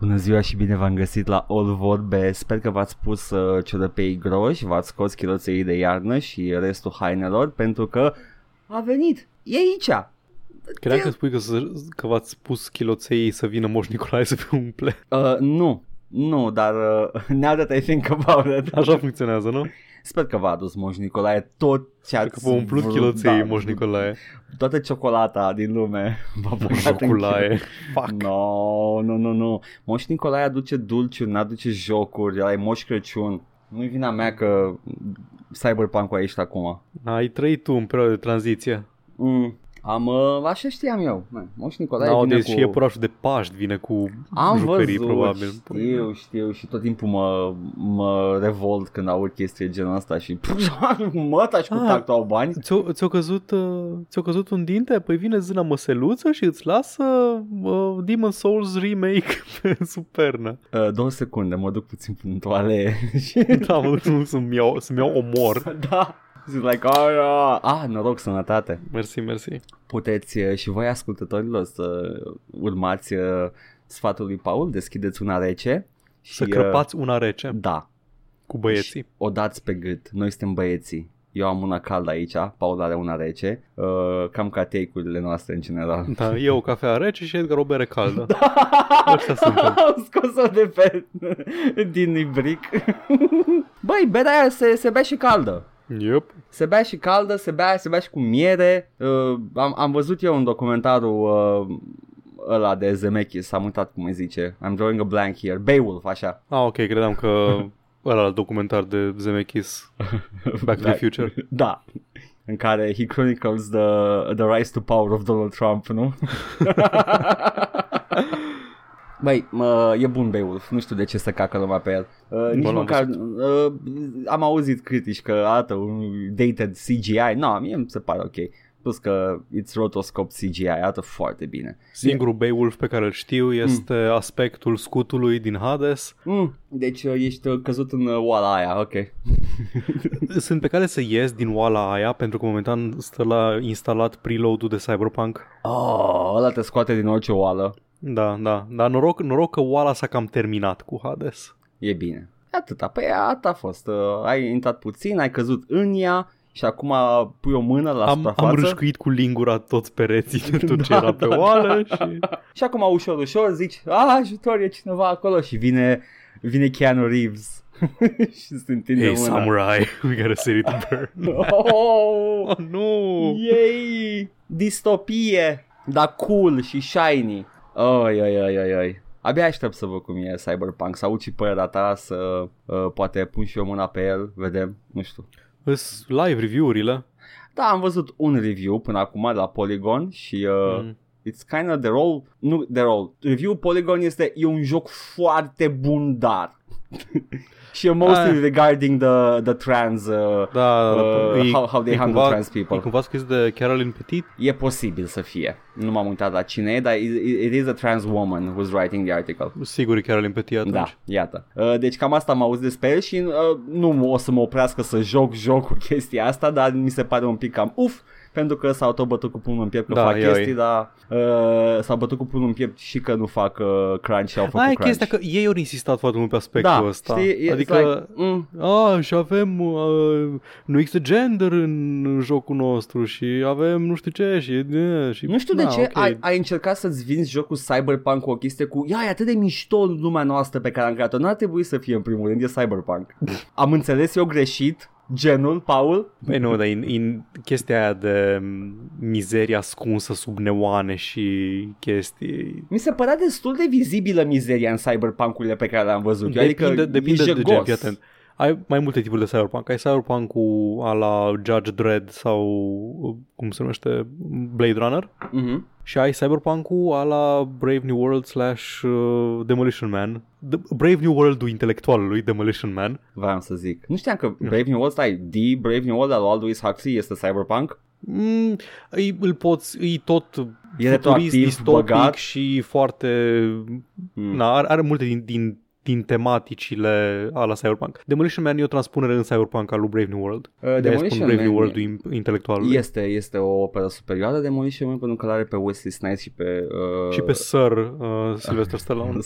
Bună ziua și bine v-am găsit la All Vorbe. Sper că v-ați pus uh, ciorăpei groși, v-ați scos chiloței de iarnă și restul hainelor pentru că a venit. E aici. Credeam că spui că, să, că v-ați pus chiloței să vină Moș Nicolae să vă umple. Uh, nu, nu, dar uh, now that I think about it. Așa funcționează, nu? Sper că v-a adus Moș Nicolae tot ce Cred ați că vă umplut vrut, chiloței da, Moș Nicolae. Toată ciocolata din lume v-a Moș băgat în Nicolae. Fuck. No, nu, nu, nu. Moș Nicolae aduce dulciuri, n-aduce jocuri, ăla e Moș Crăciun. Nu-i vina mea că Cyberpunk-ul a ieșit acum. Ai trăit tu în perioada de tranziție. Mm. Am, uh, așa știam eu. Man, Moș Nicolae Da, vine deci cu... și iepurașul de Paști vine cu Am jucării, văzut, probabil. știu, știu și tot timpul mă, mă revolt când aud chestii de genul ăsta și mă taci cu Ah. tactul au bani. Ți-o, ți-o, căzut, uh, ți-o căzut un dinte? Păi vine zâna măseluță și îți lasă uh, Demon Souls remake pe supernă. Uh, două secunde, mă duc puțin în toale și... Da, mă duc să-mi iau, să-mi iau omor. da. Zic like, oh, yeah. ah, noroc, sănătate. Mersi, mersi. Puteți uh, și voi ascultătorilor să urmați uh, sfatul lui Paul, deschideți una rece și, Să crăpați una rece uh, da, cu băieții. o dați pe gât. Noi suntem băieții. Eu am una caldă aici, Paul are una rece, uh, cam ca take-urile noastre în general. Da, e o cafea rece și Edgar o bere caldă. Ăștia suntem. Am scos-o de pe din ibric. Băi, berea aia se, se bea și caldă. Yep. Se bea și caldă, se bea, se bea și cu miere. Uh, am, am văzut eu în documentarul uh, ăla de Zemeckis, am uitat cum îi zice. I'm drawing a blank here. Beowulf, așa. Ah, ok, credeam că ăla documentar de Zemeckis, Back to the Future. Da. În care he chronicles the, the rise to power of Donald Trump, nu? Băi, mă, e bun Beowulf, nu știu de ce să cacă lumea pe el. Uh, nici l-am măcar, uh, am auzit critici că arată un dated CGI, no, mie mi se pare ok. Plus că it's rotoscope CGI, arată foarte bine. Singurul Beowulf pe care îl știu este aspectul scutului din Hades. Mm, deci uh, ești uh, căzut în uh, oala aia, ok. Sunt pe care să ies din oala aia pentru că momentan stă la instalat preload-ul de Cyberpunk. Oh, ăla te scoate din orice oală. Da, da, dar noroc, noroc că oala s-a cam terminat cu Hades. E bine. Atâta, păi atât a fost. Uh, ai intrat puțin, ai căzut în ea și acum pui o mână la Am, suprafață. am râșcuit cu lingura toți pereții de tot ce Da, era pe da, oală și... Și acum ușor, ușor zici, a, ajutor, e cineva acolo și vine, vine Keanu Reeves și se întinde Hey, mâna. samurai, we gotta set it to burn. Oh, Oh, nu! yay, distopie, dar cool și shiny. Oi, oi, oi, oi, oi. Abia aștept să văd cum e Cyberpunk, să aud și părerea ta, să uh, poate pun și eu mâna pe el, vedem, nu știu. Îs live review-urile. Da, am văzut un review până acum de la Polygon și uh, Mm. it's kind of the role, nu the role. Review Polygon este e un joc foarte bun, dar și e mostly Ah. regarding the the trans uh, Da, uh, e- how, how they e handle cumva, trans people. E cumva scris de Carolyn Petit. E posibil să fie. Nu m-am uitat la cine e, dar it, it is a trans woman who's writing the article. Sigur e Carolyn Petit atunci. Da, iată. Uh, deci cam asta am auzit despre el și uh, nu o să mă oprească să joc jocul chestia asta, dar mi se pare un pic cam uf, pentru că s-au tot bătut cu pumnul în piept că Da, fac e- chestii, dar uh, s-au bătut cu pumnul în piept și că nu fac uh, crunch și au făcut Aia e crunch. chestia că ei au insistat foarte mult pe aspectul da, ăsta. știi, it's adică, like, mm, a, și avem, uh, nu există gender în jocul nostru și avem nu știu ce și... uh, și nu știu de na, ce ok. ai, ai încercat să-ți vinzi jocul Cyberpunk cu o chestie cu Ia, e atât de mișto lumea noastră pe care am creat-o N-ar trebui să fie în primul rând, e Cyberpunk Am înțeles eu greșit genul, Paul? Băi, nu, dar în, în chestia aia de m, mizerie ascunsă sub neoane și chestii... Mi se părea destul de vizibilă mizeria în cyberpunk-urile pe care le-am văzut. eu, Depinde, adică depinde e de gen, jegos. fii atent. Ai mai multe tipuri de cyberpunk. Ai cyberpunk-ul a la Judge Dredd sau, uh, cum se numește, Blade Runner. Mhm. Și ai cyberpunk-ul a la Brave New World slash uh, Demolition Man. The Brave New World-ul intelectualului Demolition Man. Vreau să zic. Nu știam că Brave New World, stai, The Brave New World al lui Aldous Huxley este cyberpunk? Mm, îi, îl poți, îi tot E futurist, retroactiv distopic băgat? și foarte... Mm. Na, are, are multe din, din din tematicile ala Cyberpunk. Demolition Man e o transpunere în Cyberpunk al lui Brave New World. Uh, De Demolition spun Brave New Man World intelectual. este, este o operă superioară Demolition Man pentru că l-are pe Wesley Snipes și pe... Uh... Și pe Sir uh, Sylvester Stallone.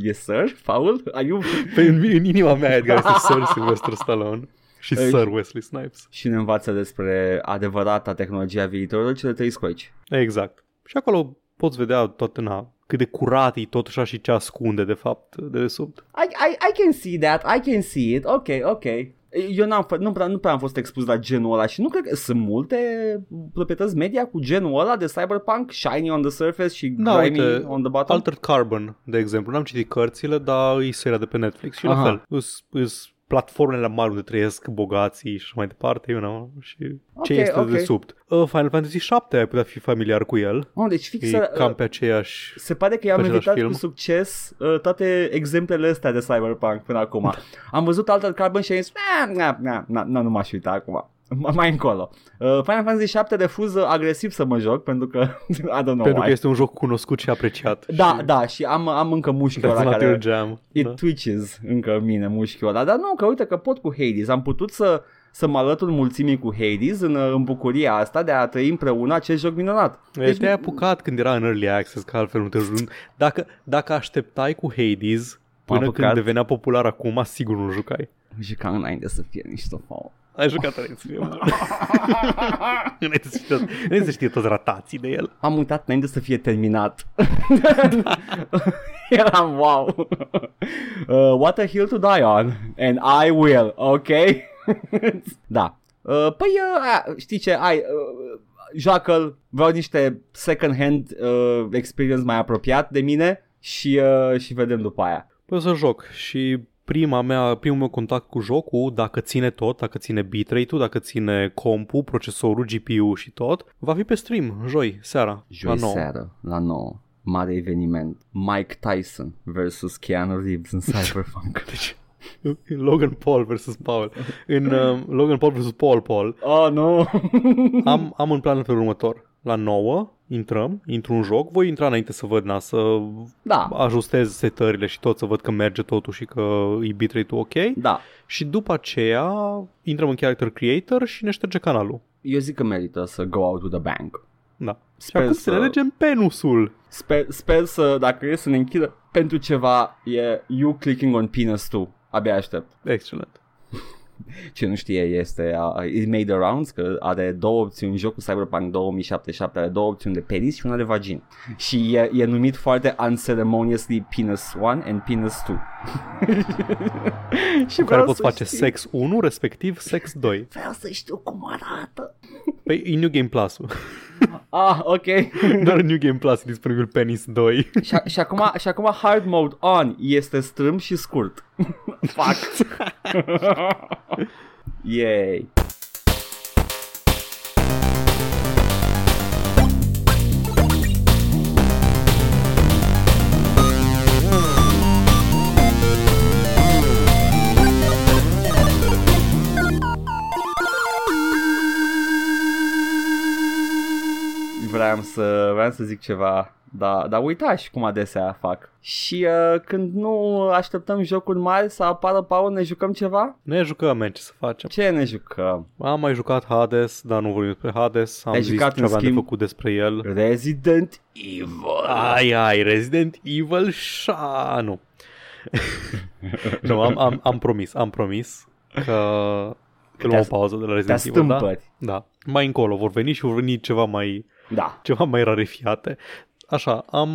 yes, sir? Paul? Are you... Pe, în, în inima mea Edgar este Sir Sylvester Stallone. Și Ei, Sir Wesley Snipes. și ne învață despre adevărata tehnologia viitorului cele trei scoici. Exact. Și acolo poți vedea tot na, cât de curat e totuși și ce ascunde de fapt de desubt. I, I, I can see that, I can see it, ok, ok. Eu n-am, fă- nu, prea, nu prea am fost expus la genul ăla și nu cred că sunt multe proprietăți media cu genul ăla de cyberpunk, shiny on the surface și Da, grimy uite, on the bottom. Altered Carbon, de exemplu. N-am citit cărțile, dar e seria de pe Netflix și Aha. la fel. Îs, îs platformele mari unde trăiesc bogații și așa mai departe, you know, și ce Ok, este ok. de desubt. Uh, Final Fantasy 7 ai putea fi familiar cu el. Oh, deci fix E uh, cam pe aceeași... Se pare că i-am pe același evitat film. cu succes uh, toate exemplele astea de Cyberpunk până acum. Am văzut Altered Carbon și am zis, "Ah, na, na, na, na, nu m-aș uita acum. M- Mai încolo. Uh, Final Fantasy 7 refuză agresiv să mă joc pentru că, I don't know Pentru why. că este un joc cunoscut și apreciat. Da, și da, și am, am încă mușchiul That's ăla not care... your jam. It Da. twitches încă în mine mușchiul ăla. Dar nu, că uite că pot cu Hades. Am putut să, să mă alătur mulțimii cu Hades în, în bucuria asta de a trăi împreună acest joc minunat. Deci, te-ai apucat când era în Early Access, că altfel nu te jucai. Dacă, dacă așteptai cu Hades până apucat. când devenea popular acum, sigur nu jucai. jucam înainte să fie niște fau. Ai jucat înainte să fie bun. înainte, să știe, înainte să știe toți ratații de el. Am uitat înainte să fie terminat. Eram wow. Uh, what a hill to die on. And I will, ok? da. Uh, păi, uh, știi ce, ai, uh, joacă-l, vreau niște second hand uh, experience mai apropiat de mine și, uh, și vedem după aia. Păi o să joc și prima mea, primul meu contact cu jocul, dacă ține tot, dacă ține bitrate-ul, dacă ține compul, procesorul, GPU și tot, va fi pe stream, joi, seara, Joi la 9. seară, la 9. Mare eveniment. Mike Tyson versus Keanu Reeves în Cyberpunk. Deci, Logan Paul versus Paul. În uh, Logan Paul versus Paul Paul. oh, nu! Am, am în plan în felul următor. La 9 intrăm, intru în joc, voi intra înainte să văd, na, să da, ajustez setările și tot, să văd că merge totul și că e bitrate-ul ok. da. Și după aceea intrăm în Character Creator și ne șterge canalul. Eu zic că merită să go out with a bang. Da. Sper și acum să- să ne alegem penusul. Sper, sper să, dacă e să ne închidă pentru ceva, e you clicking on penis 2. Abia aștept. Excelent. Ce nu știe este, uh, it made the rounds, că are două opțiuni, jocul Cyberpunk 2077 are două opțiuni de penis și una de vagin. Și e, e numit foarte unceremoniously Penis 1 and Penis 2. și Cu care poți să face știu. sex 1, respectiv sex 2. Vreau să știu cum arată. Păi e New Game Plus-ul. Ah, ok. Doar în New Game Plus e disponibil penis 2. și, a- și, acum, și acum hard mode on este strâmb și scurt. Fuck. Yay. Vreau să, vreau să zic ceva da, dar uitați cum adesea fac. Și uh, când nu așteptăm jocuri mari să apară Paul, ne jucăm ceva? Ne jucăm, man, ce să facem. Ce ne jucăm? Am mai jucat Hades, dar nu vorbim despre Hades. Am Ai zis jucat, ce în aveam de schimb, făcut despre el. Resident Evil. Ai, ai, Resident Evil 6. Nu. nu, am, am, am promis, am promis că, că luăm o Te-a- pauză de la Te Resident Evil. Da? stâmpări. da. Mai încolo vor veni și vor veni ceva mai, Da. ceva mai rarefiate. Așa, am,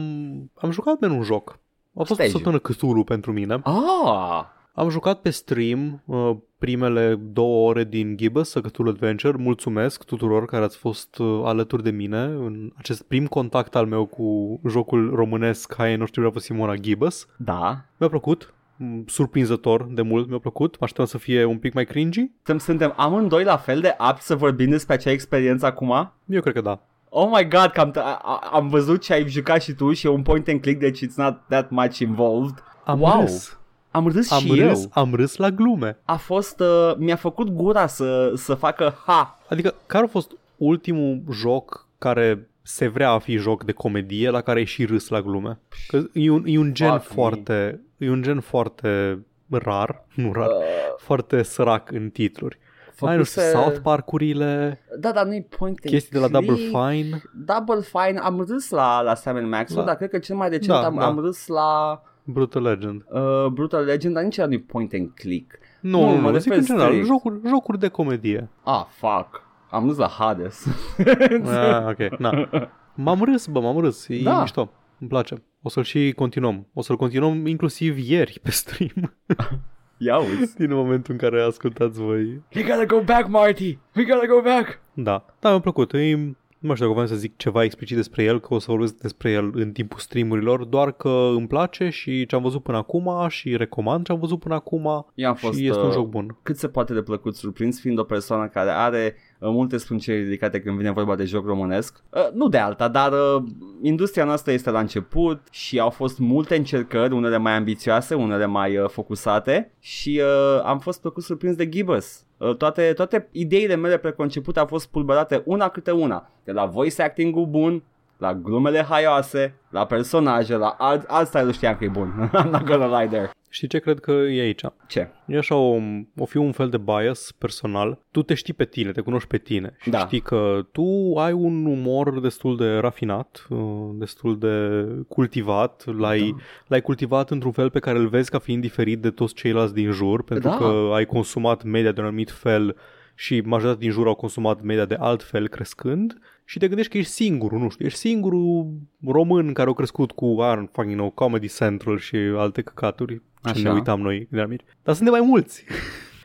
am jucat de un joc. A fost Stai o săptămână Cthulhu pentru mine. Ah, Am jucat pe stream uh, primele două ore din Gibbous, A Cthulhu Adventure. Mulțumesc tuturor care ați fost uh, alături de mine în acest prim contact al meu cu jocul românesc Hai, nu știu, vreau Simona Gibbous. da. Mi-a plăcut, m, surprinzător de mult mi-a plăcut. Mă așteptam să fie un pic mai cringy. Suntem, suntem amândoi la fel de apți să vorbim despre acea experiență acum? Eu cred că da. Oh my god, că am, t- a- a- am văzut ce ai jucat și tu și e un point and click, deci it's not that much involved. Am wow. râs. Am râs Am și râs, eu. am râs la glume. A fost, uh, mi-a făcut gura să, să facă ha. Adică, care a fost ultimul joc care se vrea a fi joc de comedie la care ai și râs la glume? Că e un, e un gen Fuck me. foarte... e un gen foarte rar, nu rar, Uh, foarte sărac în titluri. Mai nu știu, făcuse- South Park-urile, Da, dar nu-i point and chestii de la Double click. Fine. Double Fine, am râs la, la Sam Max, Da. dar cred că cel mai recent Da, am, da. am râs la Brutal Legend. uh, Brutal Legend, dar nici ăla nu-i point and click. Nu, Nu, nu, mă nu, zic refer în general, strict. jocuri, jocuri de comedie. Ah, fuck. Am râs la Hades. ah, ok, na. M-am râs, bă, m-am râs, e Da. mișto, îmi place. O să-l și continuăm. O să-l continuăm inclusiv ieri pe stream, Ia uzi. din momentul în care ascultați voi. We gotta go back, Marty. We gotta go back. Da, da, mi-a plăcut. E, nu mai știu dacă vreau să zic ceva explicit despre el, că o să vorbesc despre el în timpul streamurilor, doar că îmi place și ce am văzut până acum și recomand ce am văzut până acum Eu am fost și este un uh, joc bun. cât se poate de plăcut surprins fiind o persoană care are uh, multe sprânceri ridicate când vine vorba de joc românesc. Uh, nu de alta, dar uh, industria noastră este la început și au fost multe încercări, unele mai ambițioase, unele mai uh, focusate și uh, am fost plăcut surprins de Gibbous. Uh, toate, toate ideile mele preconcepute au fost pulberate una câte una. De la voice acting-ul bun, la glumele haioase, la personaje, la alt, alt style știam că e bun. I'm not gonna lie there. Știi ce cred că e aici? Ce? E așa o, o fi un fel de bias personal. Tu te știi pe tine, te cunoști pe tine și Da. știi că tu ai un umor destul de rafinat, uh, destul de cultivat, l-ai, Da. l-ai cultivat într-un fel pe care îl vezi ca fiind diferit de toți ceilalți din jur, pentru Da. că ai consumat media de un anumit fel și majoritatea din jur au consumat media de alt fel crescând și te gândești că ești singurul, nu știu, ești singurul român care a crescut cu, I don't fucking know, Comedy Central și alte căcaturi, ce Așa. ne uitam noi când eram mici. Dar suntem mai mulți.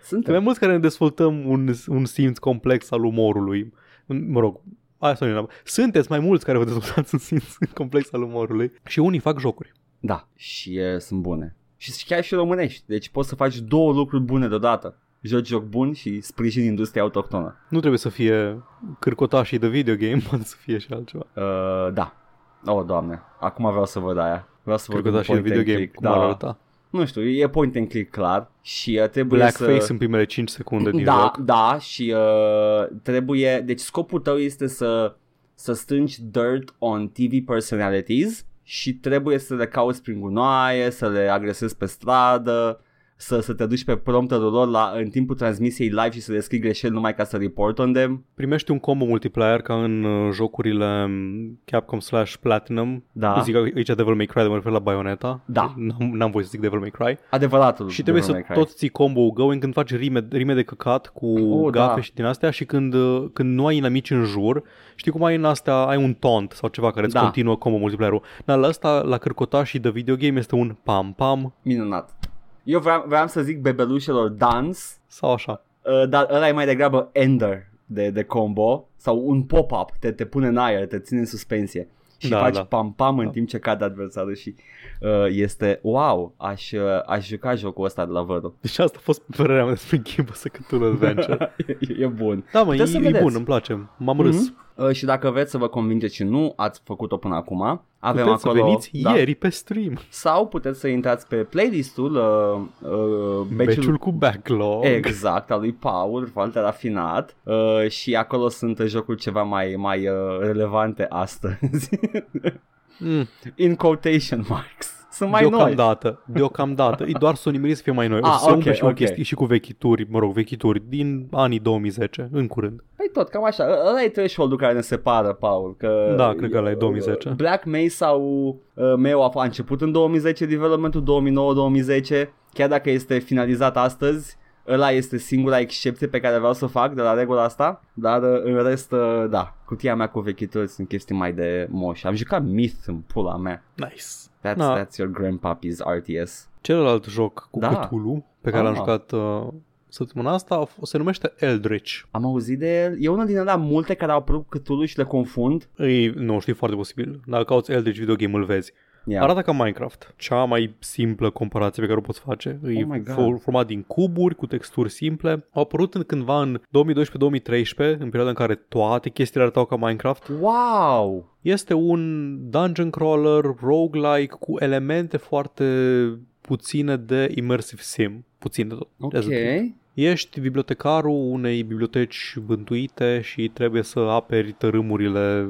Suntem mai Suntem. mulți care ne dezvoltăm un, un simț complex al umorului. Mă rog, asta nu e neapărat. Sunteți mai mulți care vă dezvoltați un simț complex al umorului. Și unii fac jocuri. Da, și e, sunt bune. Și chiar și românești. Deci poți să faci două lucruri bune deodată. Joci joc bun și sprijini industria autohtonă. Nu trebuie să fie cârcotașii de video game, poate să fie și altceva. Uh, da. Oh, doamne. Acum vreau să văd aia. Vreau să văd un Cârcotașii de point video and game, click. cum ar Da. arăta. Nu știu, e point and click clar și uh, trebuie Blackface să... în primele 5 secunde din da, joc. da, și uh, trebuie... Deci scopul tău este să, să strângi dirt on TV personalities și trebuie să le cauți prin gunoaie, să le agresezi pe stradă, să, să te duci pe prompterul lor la, în timpul transmisiei live și să le scrii greșeli numai ca să report on them. Primești un combo multiplayer ca în uh, jocurile um, Capcom slash Platinum. Da. Zic aici Devil May Cry, de mă refer la Bayonetta. Da. N-am, n-am voie să zic Devil May Cry. Adevăratul. Și trebuie Devil să May Cry. tot ții combo going când faci rime, rime de căcat cu Oh, gafe da. și din astea și când, uh, când nu ai inamici în jur, știi cum ai în astea, ai un taunt sau ceva care îți Da. continuă combo multiplayer-ul. Dar la asta, la cârcotaș și de video game este un pam-pam Minunat. Eu vreau, vreau să zic bebelușelor dance, sau așa. uh, dar ăla e mai degrabă ender de, de combo sau un pop-up, te, te pune în aer, te ține în suspensie și Da, faci da. pam-pam în Da. timp ce cade adversarul și uh, este wow, aș, uh, aș juca jocul ăsta de la Vădu. Deci asta a fost părerea mea despre Gibbous A Cthulhu Adventure. e, e bun. da, mă, e, Puteți să e vedeți. bun, îmi place. M-am râs. Mhm. Uh, și dacă vreți să vă convingeți și nu ați făcut-o până acum, avem Puteți acolo... să veniți da, ieri pe stream. Sau puteți să intrați pe playlistul uh, uh, Beciul cu backlog. Exact, al lui Paul, foarte rafinat uh, și acolo sunt jocuri ceva mai, mai uh, relevante astăzi. Mm. In quotation marks. Sunt mai noi. deocamdată, deocamdată. E doar să o să fie mai noi. O Ah, să se ok, umple și ok. cu chestii și cu vechituri, mă rog, vechituri din anii 2010, în curând. Păi tot, cam așa. Ă- Ăla e threshold care ne separă, Paul. Că Da, cred că ăla e 2010. Black Mesa-ul uh, meu a, a început în 2010 developmentul, 2009-2010. Chiar dacă este finalizat astăzi, ăla este singura excepție pe care vreau să o fac de la regula asta, dar uh, în rest, uh, da, cutia mea cu vechituri sunt chestii mai de moș. Am jucat Myth în pula mea. Nice. That's, Da. that's your grandpappy's RTS. Celălalt joc cu Da. Cthulhu, pe care l-am Ah. jucat uh, săptămâna asta, a f- se numește Eldritch. Am auzit de el. E unul din alea multe care au apărut cu Cthulhu și le confund. Ei, nu, știi, foarte posibil. Dacă cauți Eldritch video game, îl vezi. Yeah. Arată ca Minecraft. Cea mai simplă comparație pe care o poți face. E Oh my God. for- format din cuburi, cu texturi simple. Au apărut în, cândva în 2012-2013, în perioada în care toate chestiile arătau ca Minecraft. Wow! Este un dungeon crawler roguelike cu elemente foarte puține de immersive sim. Puțin de tot. Ok. As a tip. Ești bibliotecarul unei biblioteci bântuite și trebuie să aperi tărâmurile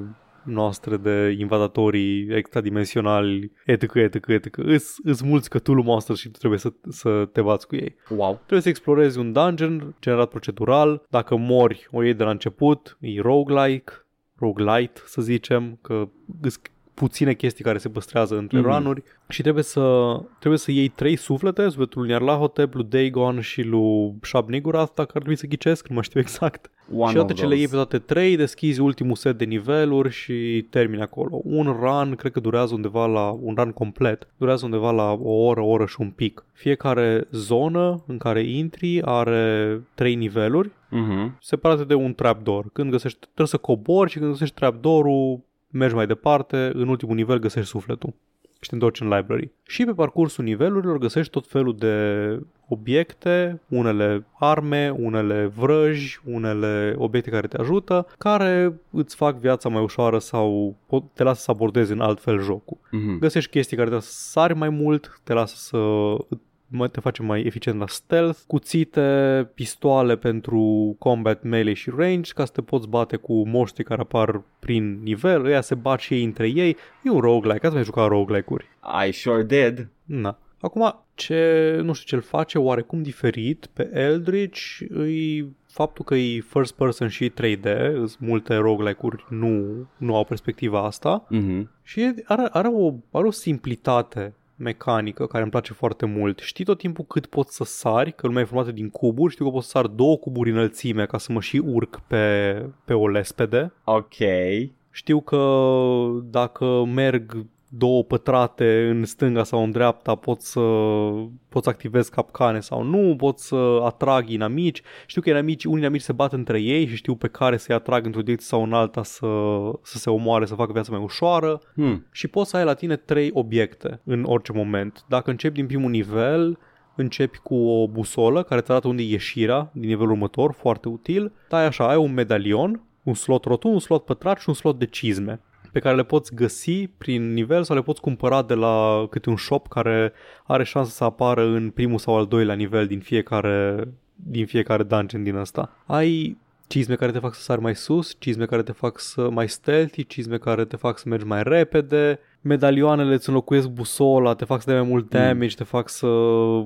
noastre de invadatorii extradimensionali, etc., etc., etc. Îs, îs mulți Cthulhu Monsters și tu trebuie să, să te bați cu ei. Wow. Trebuie să explorezi un dungeon generat procedural. Dacă mori, o iei de la început, e roguelike, roguelite, să zicem, că îs puține chestii care se păstrează între mm-hmm. ranuri și trebuie să, trebuie să iei trei suflete, sufletul lui Nyarlathotep, lui Dagon și lui Shab Nigurath, dacă ar trebui să ghicesc, nu mai știu exact. One și odată ce le iei pe toate trei, deschizi ultimul set de niveluri și termini acolo. Un run, cred că durează undeva la, un run complet, durează undeva la o oră, o oră și un pic. Fiecare zonă în care intri are trei niveluri, Mm-hmm. separate de un trapdoor. Când găsești, trebuie să cobori și când găsești trapdoor-ul, mergi mai departe, în ultimul nivel găsești sufletul și te întorci în library. Și pe parcursul nivelurilor găsești tot felul de obiecte, unele arme, unele vrăji, unele obiecte care te ajută, care îți fac viața mai ușoară sau pot- te lasă să abordezi în alt fel jocul. Mm-hmm. Găsești chestii care te lasă să sari mai mult, te lasă să mă- te face mai eficient la stealth, cuțite, pistoale pentru combat melee și range, ca să te poți bate cu moștri care apar prin nivel, ăia se bat și ei între ei. E un roguelike, ați mai jucat roguelike-uri. I sure did. Na. Acum, ce, nu știu ce-l face oarecum diferit pe Eldritch îi faptul că e first person și 3D, îs multe roguelike-uri nu, nu au perspectiva asta Mm-hmm. și e- are, are, o, are o simplitate mecanică care îmi place foarte mult. Știi tot timpul cât poți să sari, că lumea e formată din cuburi, știu că pot să sar două cuburi înălțime ca să mă și urc pe, pe o lespede. Ok. Știu că dacă merg două pătrate în stânga sau în dreapta pot să, pot să activez capcane sau nu, pot să atrag inamici. Știu că inamici, unii inamici se bat între ei și știu pe care să-i atrag într-o direcție sau în alta să, să se omoare, să facă viața mai ușoară Hmm. și poți să ai la tine trei obiecte în orice moment. Dacă începi din primul nivel, începi cu o busolă care îți arată unde e ieșirea din nivelul următor, foarte util. Dai așa, ai un medalion, un slot rotund, un slot pătrat și un slot de cizme pe care le poți găsi prin nivel sau le poți cumpăra de la câte un shop care are șansa să apară în primul sau al doilea nivel din fiecare, din fiecare dungeon din asta. Ai cizme care te fac să sari mai sus, cizme care te fac să mai stealthy, cizme care te fac să mergi mai repede, medalioanele îți înlocuiesc busola, te fac să dai mai mult damage, te fac să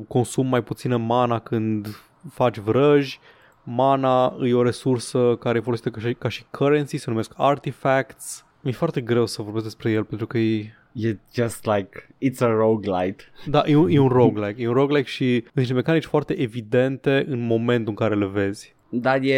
consumi mai puțină mana când faci vrăji, mana e o resursă care e folosită ca și, ca și currency, se numesc artifacts. Mi-e foarte greu să vorbesc despre el pentru că e E just like, it's a roguelite. da, e un, e un roguelike. E un roguelike și sunt niște mecanici foarte evidente în momentul în care le vezi. Dar e,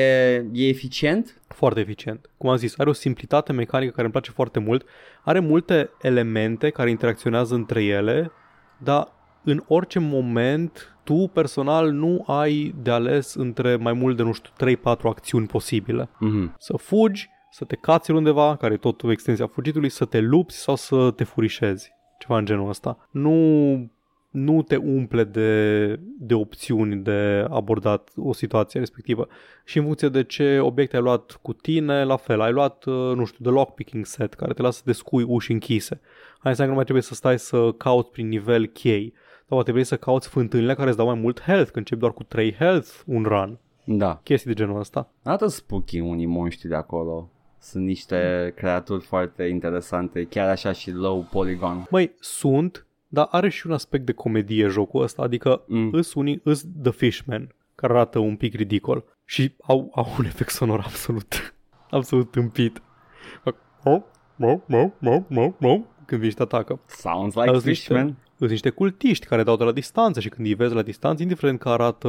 e eficient? Foarte eficient. Cum am zis, are o simplitate mecanică care îmi place foarte mult. Are multe elemente care interacționează între ele, dar în orice moment tu personal nu ai de ales între mai mult de, nu știu, 3-4 acțiuni posibile. Mm-hmm. Să fugi, să te cați undeva, care e tot o extensie a fugitului, să te lupți sau să te furișezi. Ceva în genul ăsta. Nu, nu te umple de, de opțiuni de abordat o situație respectivă. Și în funcție de ce obiecte ai luat cu tine, la fel. Ai luat, uh, nu știu, de lockpicking set, care te lasă să descui uși închise. Hai înseamnă că nu mai trebuie să stai să cauți prin nivel chei. Sau poate vrei să cauți fântânile care îți dau mai mult health, când începi doar cu 3 health un run. Da. Chestii de genul ăsta. Arată spooky unii monștri de acolo. Sunt niște creaturi foarte interesante, chiar așa și low polygon. Măi, sunt, dar are și un aspect de comedie jocul ăsta, adică Mm. mm. îs unii, îs The Fishman, care arată un pic ridicol și au, au un efect sonor absolut, absolut tâmpit. Fac, Mo, mo, mo, mo, mo, mo, când vii și te atacă. Sounds like Auzi niște- Fishman. Sunt niște cultiști care dau de la distanță și când îi vezi la distanță, indiferent că arată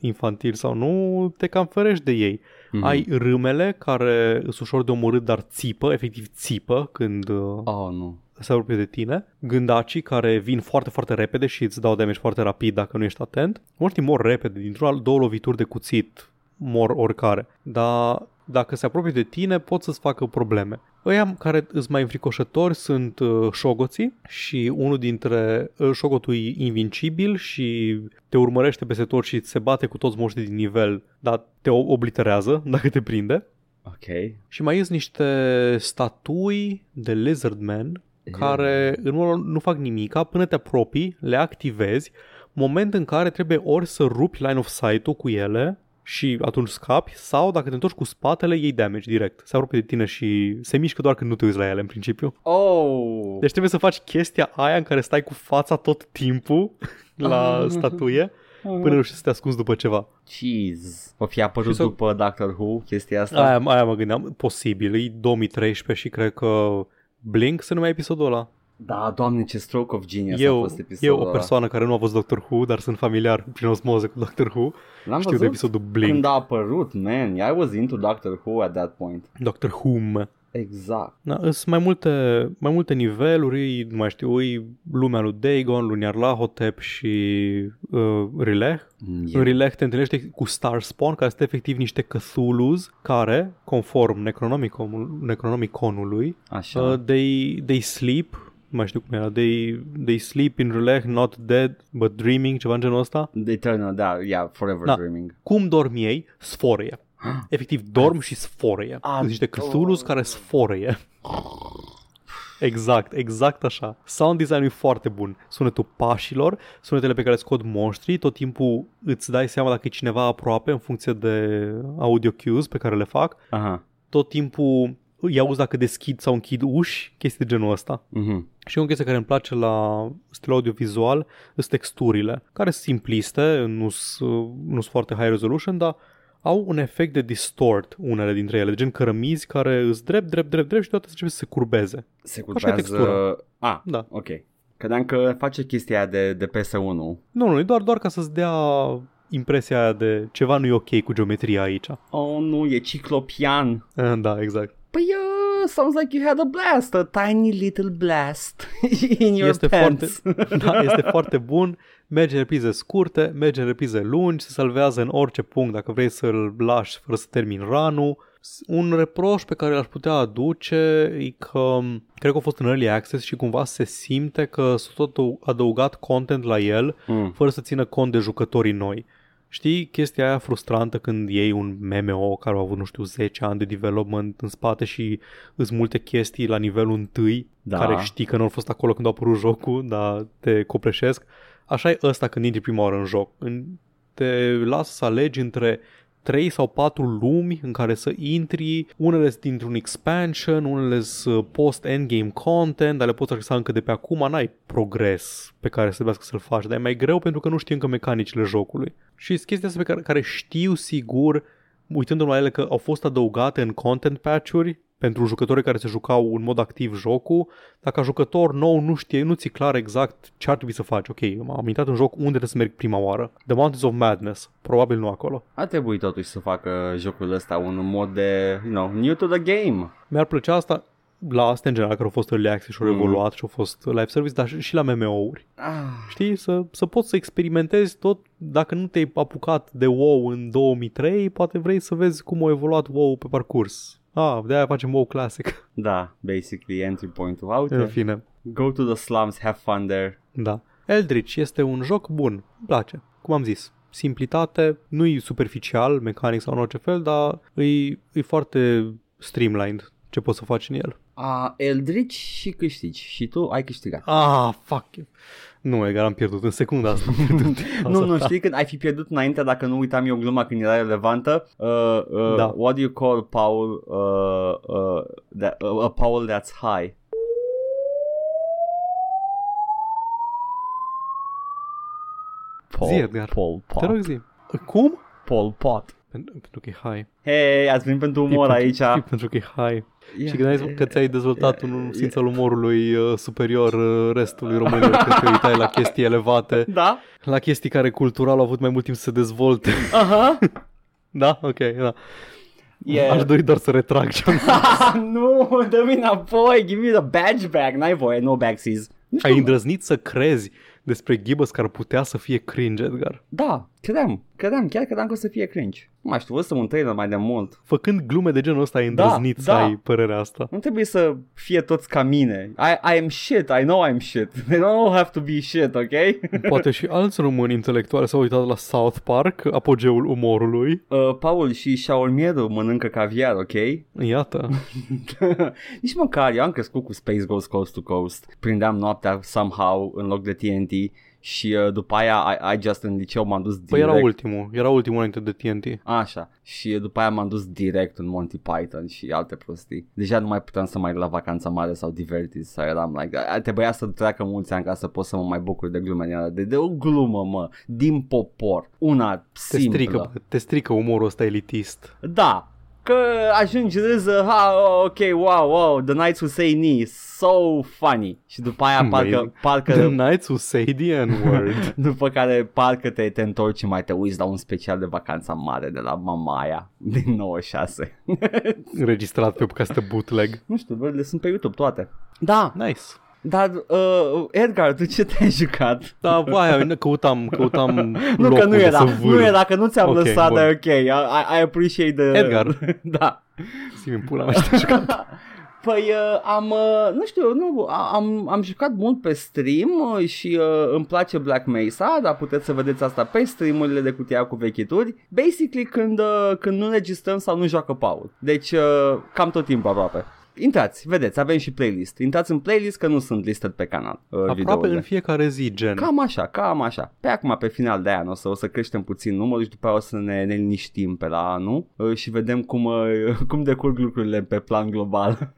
infantil sau nu, te cam ferești de ei. Mhm. Mm-hmm. Ai râmele care sunt ușor de omorât, dar țipă, efectiv țipă când uh, Oh, nu. se apropie de tine, gândacii care vin foarte, foarte repede și îți dau damage foarte rapid dacă nu ești atent. Moștii mor repede, dintr-o două lovituri de cuțit mor oricare. Dar dacă se apropie de tine, pot să-ți facă probleme. Ăia care îs mai înfricoșători sunt uh, șogoții și unul dintre uh, șogotul e invincibil și te urmărește peste tot și se bate cu toți moștii din nivel, dar te o- obliterează dacă te prinde. Ok. Și mai ies niște statui de Lizardman care în mod nu fac nimica până te apropii, le activezi, moment în care trebuie ori să rupi line of sight-ul cu ele și atunci scapi sau dacă te întorci cu spatele iei damage direct. Se apropie de tine și se mișcă doar când nu te uiți la ele în principiu. Oh! Deci trebuie să faci chestia aia în care stai cu fața tot timpul la Ah. statuie până reușești să te ascunzi după ceva. Jeez. O fi apărut Și să- după Doctor Who chestia asta? Aia, aia mă gândeam, posibil, e 2013 și cred că Blink se numea episodul ăla. Da, doamne, ce stroke of genius a Eu, fost episodul eu, o ăla. persoană care nu a văzut Doctor Who, dar sunt familiar prin osmoză cu Doctor Who, L-am știu de văzut episodul Blink. când a apărut, man. I was into Doctor Who at that point. Doctor Whom. Exact. Da, sunt mai multe, mai multe niveluri, nu mai știu, e lumea lui Dagon, lui Nyarlathotep și uh, Rilech. Mm, În Rilech te întâlnești cu Starspawn, care sunt efectiv niște Cthulhus care, conform Necronomicon- Necronomiconului, Așa. uh, they, they sleep, nu mai știu cum era, they, they sleep in Rilech, not dead, but dreaming, ceva în genul ăsta. The Eternal, da, yeah, Forever Da. Dreaming. Cum dorm ei? Sforăie. Efectiv, dorm și sforăie. Ah, Sunt niște Cthulhus care sforăie. Exact, exact așa. Sound design e foarte bun. Sunetul pașilor, sunetele pe care scot monștrii, tot timpul îți dai seama dacă e cineva aproape în funcție de audio cues pe care le fac. Aha. Tot timpul îi auzi dacă deschid sau închid uși, chestii de genul ăsta. Mhm. Și o chestie care îmi place la stilul audiovizual sunt texturile, care sunt simpliste, nu sunt nu sunt foarte high resolution, dar au un efect de distort unele dintre ele, de gen cărămizi care îți drept, drept, drept, drept și deodată începe să se curbeze. Se Așa e curbează... textura. Ah, Da. ok. Credeam că face chestia aia de, de PS1. Nu, nu, e doar, doar ca să-ți dea impresia aia de ceva nu e ok cu geometria aici. Oh, nu, e ciclopian. Eh, Da, exact. Păi, uh, sounds like you had a blast, a tiny little blast in your Este pants. Da, este foarte bun, merge în reprize scurte, merge în reprize lungi, se salvează în orice punct dacă vrei să-l lași fără să termin ranul. Un reproș pe care l-aș putea aduce e că cred că a fost în Early Access și cumva se simte că s-a tot adăugat content la el Mm. fără să țină cont de jucătorii noi. Știi chestia aia frustrantă când iei un MMO care a avut, nu știu, 10 ani de development în spate și îți multe chestii la nivelul întâi Da. care știi că nu au fost acolo când a apărut jocul, dar te copreșesc. Așa e ăsta când intri prima oară în joc. În- Te lasă să alegi între 3 sau 4 lumi în care să intri, unele sunt dintr-un expansion, unele sunt post-endgame content, dar le poți accesa încă de pe acum, n-ai progres pe care să trebuiască să-l faci, dar e mai greu pentru că nu știi încă mecanicile jocului. Și sunt chestii astea pe care, care știu sigur, uitându-mă la ele că au fost adăugate în content patch-uri, pentru jucătorii care se jucau în mod activ jocul, dacă ca jucător nou nu știe, nu ți clar exact ce ar trebui să faci. Ok, am intrat în joc, unde trebuie să merg prima oară? The Mountains of Madness, probabil nu acolo. Ar trebui totuși să facă jocul ăsta un mod de, you know, new to the game. Mi-ar plăcea asta la astea în general care au fost early access și au Mm. evoluat și au fost live service, dar și și la MMO-uri. Ah, Știi, să, să poți să experimentezi tot, dacă nu te-ai apucat de WoW în 2003, poate vrei să vezi cum a evoluat WoW pe parcurs. Ah, de-aia facem WoW Classic. da, basically entry point-ul. Ah, Uite, În fine, go to the slums, have fun there. da. Eldritch este un joc bun, îmi place, cum am zis. Simplitate, nu e superficial, mecanic sau în orice fel, dar e, e foarte streamlined ce poți să faci în el. Ah, Eldritch și câștigi. Și tu ai câștigat. Ah, fuck you. Nu, egal, am pierdut în secunda asta. Am pierdut. Nu, nu, știi când ai fi pierdut înainte dacă nu uitam eu gluma când era relevantă? Uh, uh, Da. What do you call Paul, uh, uh, that, uh, a Paul that's high? Paul, Zi, Edgar. Paul Pot. Te rog zi. Cum? Paul Pot. Pentru, pentru că e high. Hei, ați venit pentru umor e aici. Pentru, e pentru că e high. Yeah. Și când ai zis că ți-ai dezvoltat Yeah. un simț al umorului uh, superior uh, restului românilor, când te uitai la chestii elevate, Da? la chestii care cultural au avut mai mult timp să se dezvolte. Aha. da? Ok, da. Yeah. Aș dori doar să retrag ce am nu, dă-mi înapoi, give me the badge back, n-ai voie, no backsies. Nu știu, Ai îndrăznit să crezi despre Gibbous că ar putea să fie cringe, Edgar. Da, credeam, credeam, chiar credeam că o să fie cringe. Nu mai știu, văzusem un trailer mai de mult. Făcând glume de genul ăsta, ai Da, îndrăznit să da. ai părerea asta. Nu trebuie să fie toți ca mine. I, I am shit, I know I'm shit. They don't all have to be shit, ok? Poate și alți români intelectuali s-au uitat la South Park, apogeul umorului. Uh, Paul și Shaolmieru mănâncă caviar, ok? Iată. Nici măcar, eu am crescut cu Space Ghost Coast to Coast. Prindeam noaptea somehow în loc de TNT și uh, după aia I, I just în liceu m-am dus direct. Păi era ultimul, era ultimul înainte de TNT. Așa. Și după aia m-am dus direct în Monty Python și alte prostii. Deja nu mai puteam să mai la vacanța mare sau Divertis sau eram like, a- trebuia să treacă mulți ani ca să pot să mă mai bucur de glumele alea. De, de o glumă, mă, din popor. Una Te simplă. strică, te strică umorul ăsta elitist. Da, că ajungi râză, ha, oh, ok, wow, wow, The Knights Who Say Ni, so funny. Și după aia parcă, Amazing. parcă The Knights Who Say the N-word. după care parcă te, te întorci și mai te uiți la un special de vacanța mare de la Mamaia din 96. Înregistrat pe castă bootleg. nu știu, bă, le sunt pe YouTube toate. Da, Nice. Dar uh, Edgar, tu ce te-ai jucat? Da, aia, căutam, căutam Nu locul că nu de era, să vâr. nu era că nu ți-am Ok, lăsat, bun. dar e ok, I, I, I appreciate the... Edgar. da. Zi-mi pula mea, ce jucat. Păi uh, am, uh, nu știu, nu, a- am, am jucat mult pe stream uh, și uh, îmi place Black Mesa, dar puteți să vedeți asta pe streamurile de cutia cu vechituri. Basically când, uh, când nu registrăm sau nu joacă Paul. Deci uh, cam tot timpul aproape. Intrați, vedeți, avem și playlist. Intrați în playlist că nu sunt listed pe canal. Uh, Aproape videourile. în fiecare zi, gen. Cam așa, cam așa. Pe acum, pe final de an, o să, o să creștem puțin numărul și după aia o să ne, ne liniștim pe la anul uh, și vedem cum, uh, cum decurg lucrurile pe plan global.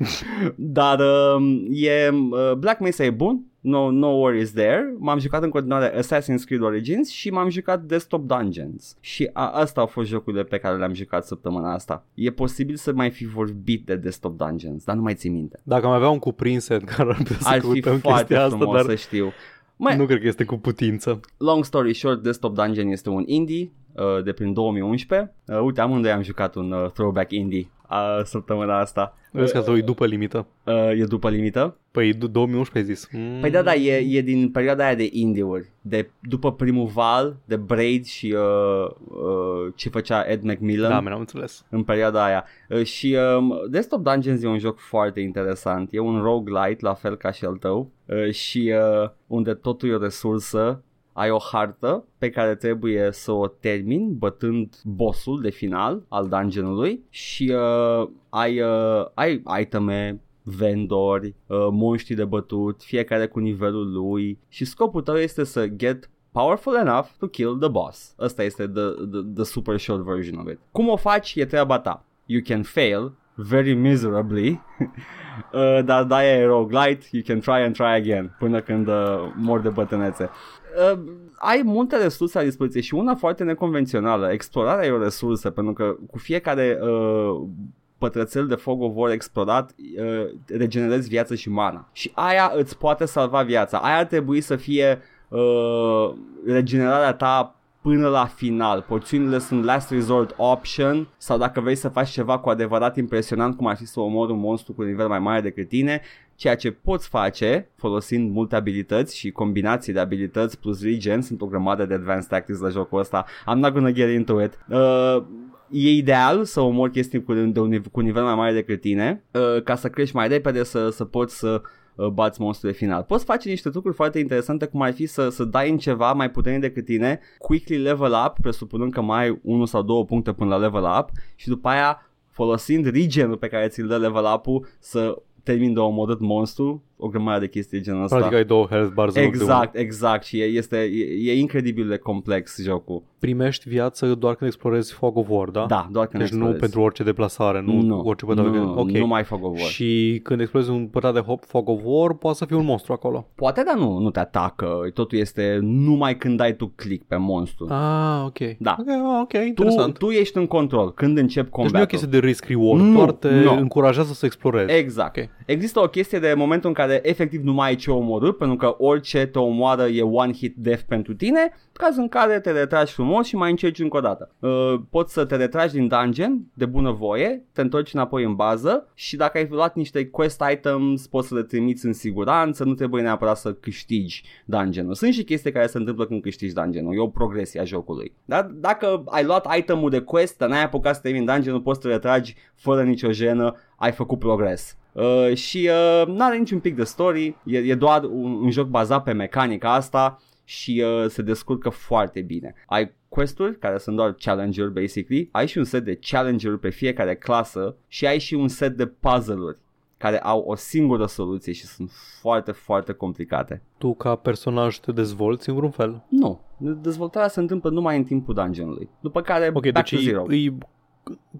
Dar uh, e, uh, Black Mesa e bun, no, no worries there. M-am jucat în continuare Assassin's Creed Origins și m-am jucat Desktop Dungeons. Și a, asta au fost jocurile pe care le-am jucat săptămâna asta. E posibil să mai fi vorbit de Desktop Dungeons, dar nu mai țin minte. Dacă am avea un cuprinse care ar putea să Ar fi căutăm foarte chestia asta, frumos dar să știu. Mai, nu cred că este cu putință. Long story short, Desktop Dungeon este un indie uh, de prin 2011. Uh, uite, amândoi am jucat un uh, throwback indie uh, săptămâna asta. Vezi că asta e după limită. Uh, e după limită? Păi d- 2011 ai zis. Mm. Păi da, da, e, e din perioada aia de indie-uri. De, după primul val, de Braid și uh, uh, ce făcea Ed McMillan Da, mi-am înțeles. în perioada aia. Uh, și um, Desktop Dungeons e un joc foarte interesant. E un roguelite, la fel ca și al tău. Uh, și uh, unde totul e o resursă ai o hartă pe care trebuie să o termini bătând bossul de final al dungeonului și uh, ai, uh, ai iteme, vendori, uh, monștri de bătut, fiecare cu nivelul lui și scopul tău este să get powerful enough to kill the boss. Asta este the, the, the super short version of it. Cum o faci e treaba ta. You can fail very miserably, uh, dar da e roguelite, you can try and try again până când uh, mor de bătânețe. Uh, ai multe resurse la dispoziție și una foarte neconvențională. Explorarea e o resursă pentru că cu fiecare uh, pătrățel de fog of war explodat uh, regenerezi viață și mana. Și aia îți poate salva viața. Aia ar trebui să fie uh, regenerarea ta până la final. Porțiunile sunt last resort option sau dacă vrei să faci ceva cu adevărat impresionant cum ar fi să omori un monstru cu nivel mai mare decât tine, ceea ce poți face folosind multe abilități și combinații de abilități plus regen, sunt o grămadă de advanced tactics la jocul ăsta. I'm not gonna get into it. Uh, e ideal să omori chestii cu, de un, nive- cu un nivel mai mare decât tine uh, ca să crești mai repede, să, să poți să uh, bați monstrul de final. Poți face niște lucruri foarte interesante cum ar fi să, să dai în ceva mai puternic decât tine, quickly level up, presupunând că mai ai unul sau două puncte până la level up și după aia folosind regenul pe care ți-l dă level up-ul să termin de omorât monstru, o grămadă de chestii de genul ăsta. Practic ai două health bars în loc de Exact, exact și e, este, e, e incredibil de complex jocul. unul. Primești viață doar când explorezi Fog of War, da? Da, doar când Deci nu explorezi. pentru orice deplasare, nu, nu, orice pătrat. nu, ok. nu mai Fog of War. Și când explorezi un pătrat de hop- Fog of War, poate să fie un monstru acolo. Poate, dar nu, nu te atacă. Totul este numai când dai tu click pe monstru. Ah, ok. Da. Ok, ah, ok, tu, interesant. tu ești în control când încep deci nu e o combatul. chestie de risk-reward, Nu, doar te nu. încurajează să explorezi. Exact. Ok. Există o chestie de momentul în care efectiv nu mai ai ce omorâ, pentru că orice te omoară e one hit death pentru tine, caz în care te retragi frumos și mai încerci încă o dată. Uh, poți să te retragi din dungeon de bunăvoie, te întorci înapoi în bază și dacă ai luat niște quest items poți să le trimiți în siguranță, nu trebuie neapărat să câștigi dungeon-ul. Sunt și chestii care se întâmplă când câștigi dungeon-ul, e o progresie a jocului. Dar dacă ai luat itemul de quest, dar n-ai apucat să termini dungeon-ul, poți să te retragi fără nicio jenă, ai făcut progres. Uh, și uh, nu are niciun pic de story, e, e doar un, un joc bazat pe mecanica asta și uh, se descurcă foarte bine. Ai quest-uri care sunt doar challenger basically, ai și un set de challenger pe fiecare clasă și ai și un set de puzzle-uri care au o singură soluție și sunt foarte, foarte complicate. Tu ca personaj te dezvolți în vreun fel? Nu. Dezvoltarea se întâmplă numai în timpul dungeonului. După care Ok, back deci to zero. e, e,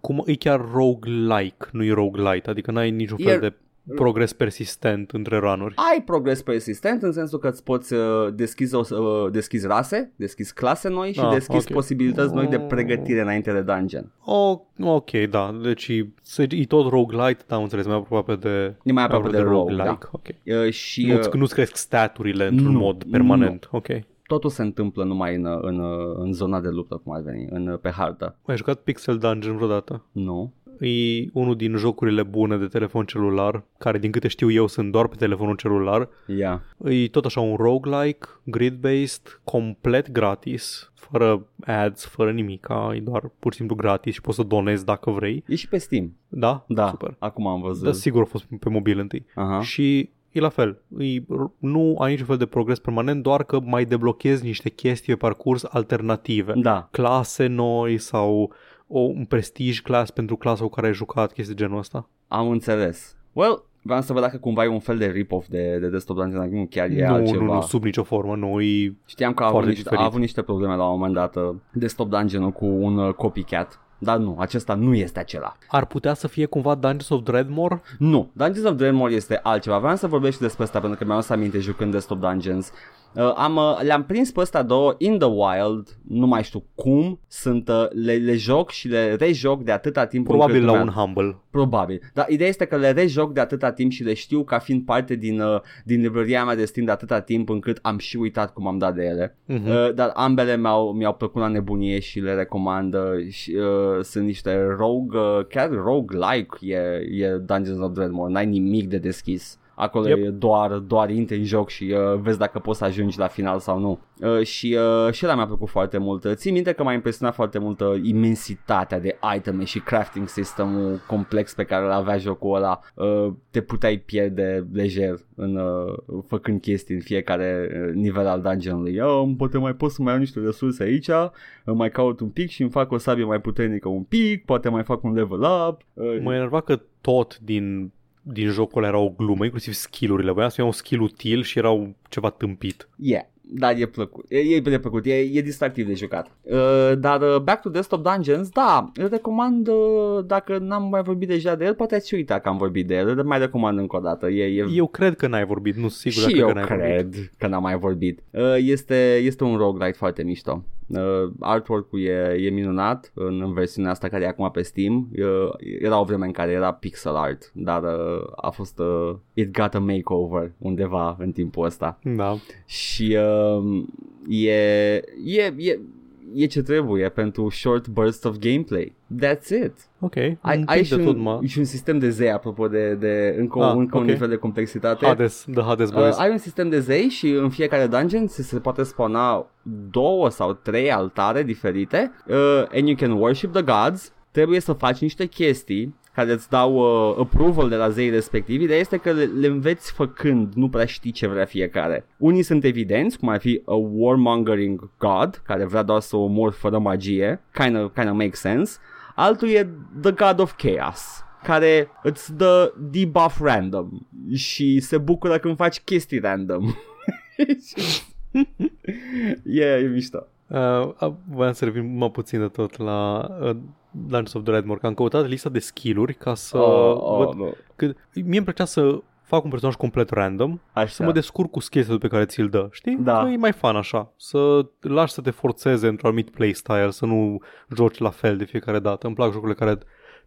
cum, e chiar roguelike, nu e roguelite, adică n-ai niciun fel E- de progres persistent între ranuri. Ai progres persistent în sensul că îți poți uh, deschizi, o, uh, deschizi rase, deschizi clase noi și Ah, deschizi ok. posibilități noi de pregătire înainte de dungeon. O, ok, da, deci e, se- e tot roguelite, da, am înțeles, mai aproape de, E mai aproape de rogue, da. ok. Uh, și Nu-ți, uh, nu-ți cresc staturile într-un nu, mod permanent, ok. Totul se întâmplă numai în, în, în zona de luptă, cum ar veni, în, pe hartă. Ai jucat Pixel Dungeon vreodată? Nu? E unul din jocurile bune de telefon celular, care din câte știu eu sunt doar pe telefonul celular. Ia. E tot așa un roguelike, grid-based, complet gratis, fără ads, fără nimica, e doar pur și simplu gratis și poți să donezi dacă vrei. E și pe Steam. Da? Da, Super. acum am văzut. Dar sigur a fost pe mobil întâi. Aha. Și e la fel. E, nu ai niciun fel de progres permanent, doar că mai deblochezi niște chestii pe parcurs alternative. Da. Clase noi sau o, un prestige class pentru clasa cu care ai jucat, chestii de genul ăsta. Am înțeles. Well, vreau să văd dacă cumva e un fel de rip-off de, de Desktop Dungeon, dacă nu chiar e nu, altceva. nu, nu, sub nicio formă. Nu, e... Știam că a avut, Foarte niște, diferit. a avut niște probleme la un moment dat uh, Desktop Dungeon cu un uh, copycat. Dar nu, acesta nu este acela. Ar putea să fie cumva Dungeons of Dreadmore? Nu, Dungeons of Dreadmore este altceva. Vreau să vorbesc și despre asta pentru că mi-am să aminte jucând Desktop Dungeons. Uh, am, uh, le-am prins pe ăsta două in the wild, nu mai știu cum, sunt, uh, le, le joc și le rejoc de atâta timp Probabil încât la mi-a- un Humble. Probabil. Dar ideea este că le rejoc de atâta timp și le știu ca fiind parte din, uh, din librăria mea de Steam de atâta timp încât am și uitat cum am dat de ele. Mhm. Uh, dar ambele mi-au, mi-au plăcut la nebunie și le recomand. uh, Și, uh, sunt niște rogue, uh, chiar rogue-like e, e Dungeons of Dreadmore. N-ai nimic de deschis. Acolo Yep. e doar, doar intri în joc și uh, vezi dacă poți să ajungi la final sau nu. Uh, și uh, și ăla mi-a plăcut foarte mult. Uh, Țin minte că m-a impresionat foarte mult uh, imensitatea de iteme și crafting system-ul complex pe care îl avea jocul ăla. Uh, te puteai pierde lejer în, uh, făcând chestii în fiecare uh, nivel al dungeon-ului. Oh, poate mai pot să mai iau niște resurse aici, uh, mai caut un pic și îmi fac o sabie mai puternică un pic, poate mai fac un level up. Uh, Mă enerva că tot din, din jocul era o glumă, inclusiv skill-urile. Voiam să iau un skill util și erau ceva tâmpit. Yeah, dar e plăcut. E, e de plăcut, e, e distractiv de jucat. Uh, dar uh, Back to Desktop Dungeons, da, îl recomand uh, dacă n-am mai vorbit deja de el, poate ați uitat că am vorbit de el, îl mai recomand încă o dată. E, e... Eu cred că n-ai vorbit, nu sigur și dacă eu că n-ai cred vorbit. că n-am mai vorbit. Uh, este, este un roguelite foarte mișto. Uh, artwork-ul e, e minunat în, în versiunea asta care e acum pe Steam. Uh, era o vreme în care era pixel art, dar uh, a fost uh, it got a makeover undeva în timpul ăsta. Da. Și uh, e, e, e, e ce trebuie pentru short burst of gameplay. That's it. Ok. Ai, un ai pic și, de tot, un, mă. și un sistem de zei apropo de, de încă, Ah, încă un ok. nivel de complexitate. Hades, The Hades Uh, Boys. ai un sistem de zei și în fiecare dungeon se, se poate spawna două sau trei altare diferite uh, and you can worship the gods. Trebuie să faci niște chestii care îți dau uh, approval de la zei respectivi, dar este că le, le înveți făcând, nu prea știi ce vrea fiecare. Unii sunt evidenți, cum ar fi a warmongering god, care vrea doar să omori fără magie, kind of, kind of makes sense. Altul e the god of chaos, care îți dă debuff random și se bucură când faci chestii random. e, e mișto. Uh, uh, voiam să revin mai puțin de tot la uh, Dungeons of Dreadmore, că am căutat lista de skill-uri ca să oh, oh, văd nu. că mie îmi plăcea să fac un personaj complet random Așa. să mă descurc cu skill pe care ți-l dă, știi? Da. Că e mai fan așa, să lași să te forțeze într-un anumit playstyle, să nu joci la fel de fiecare dată. Îmi plac jocurile care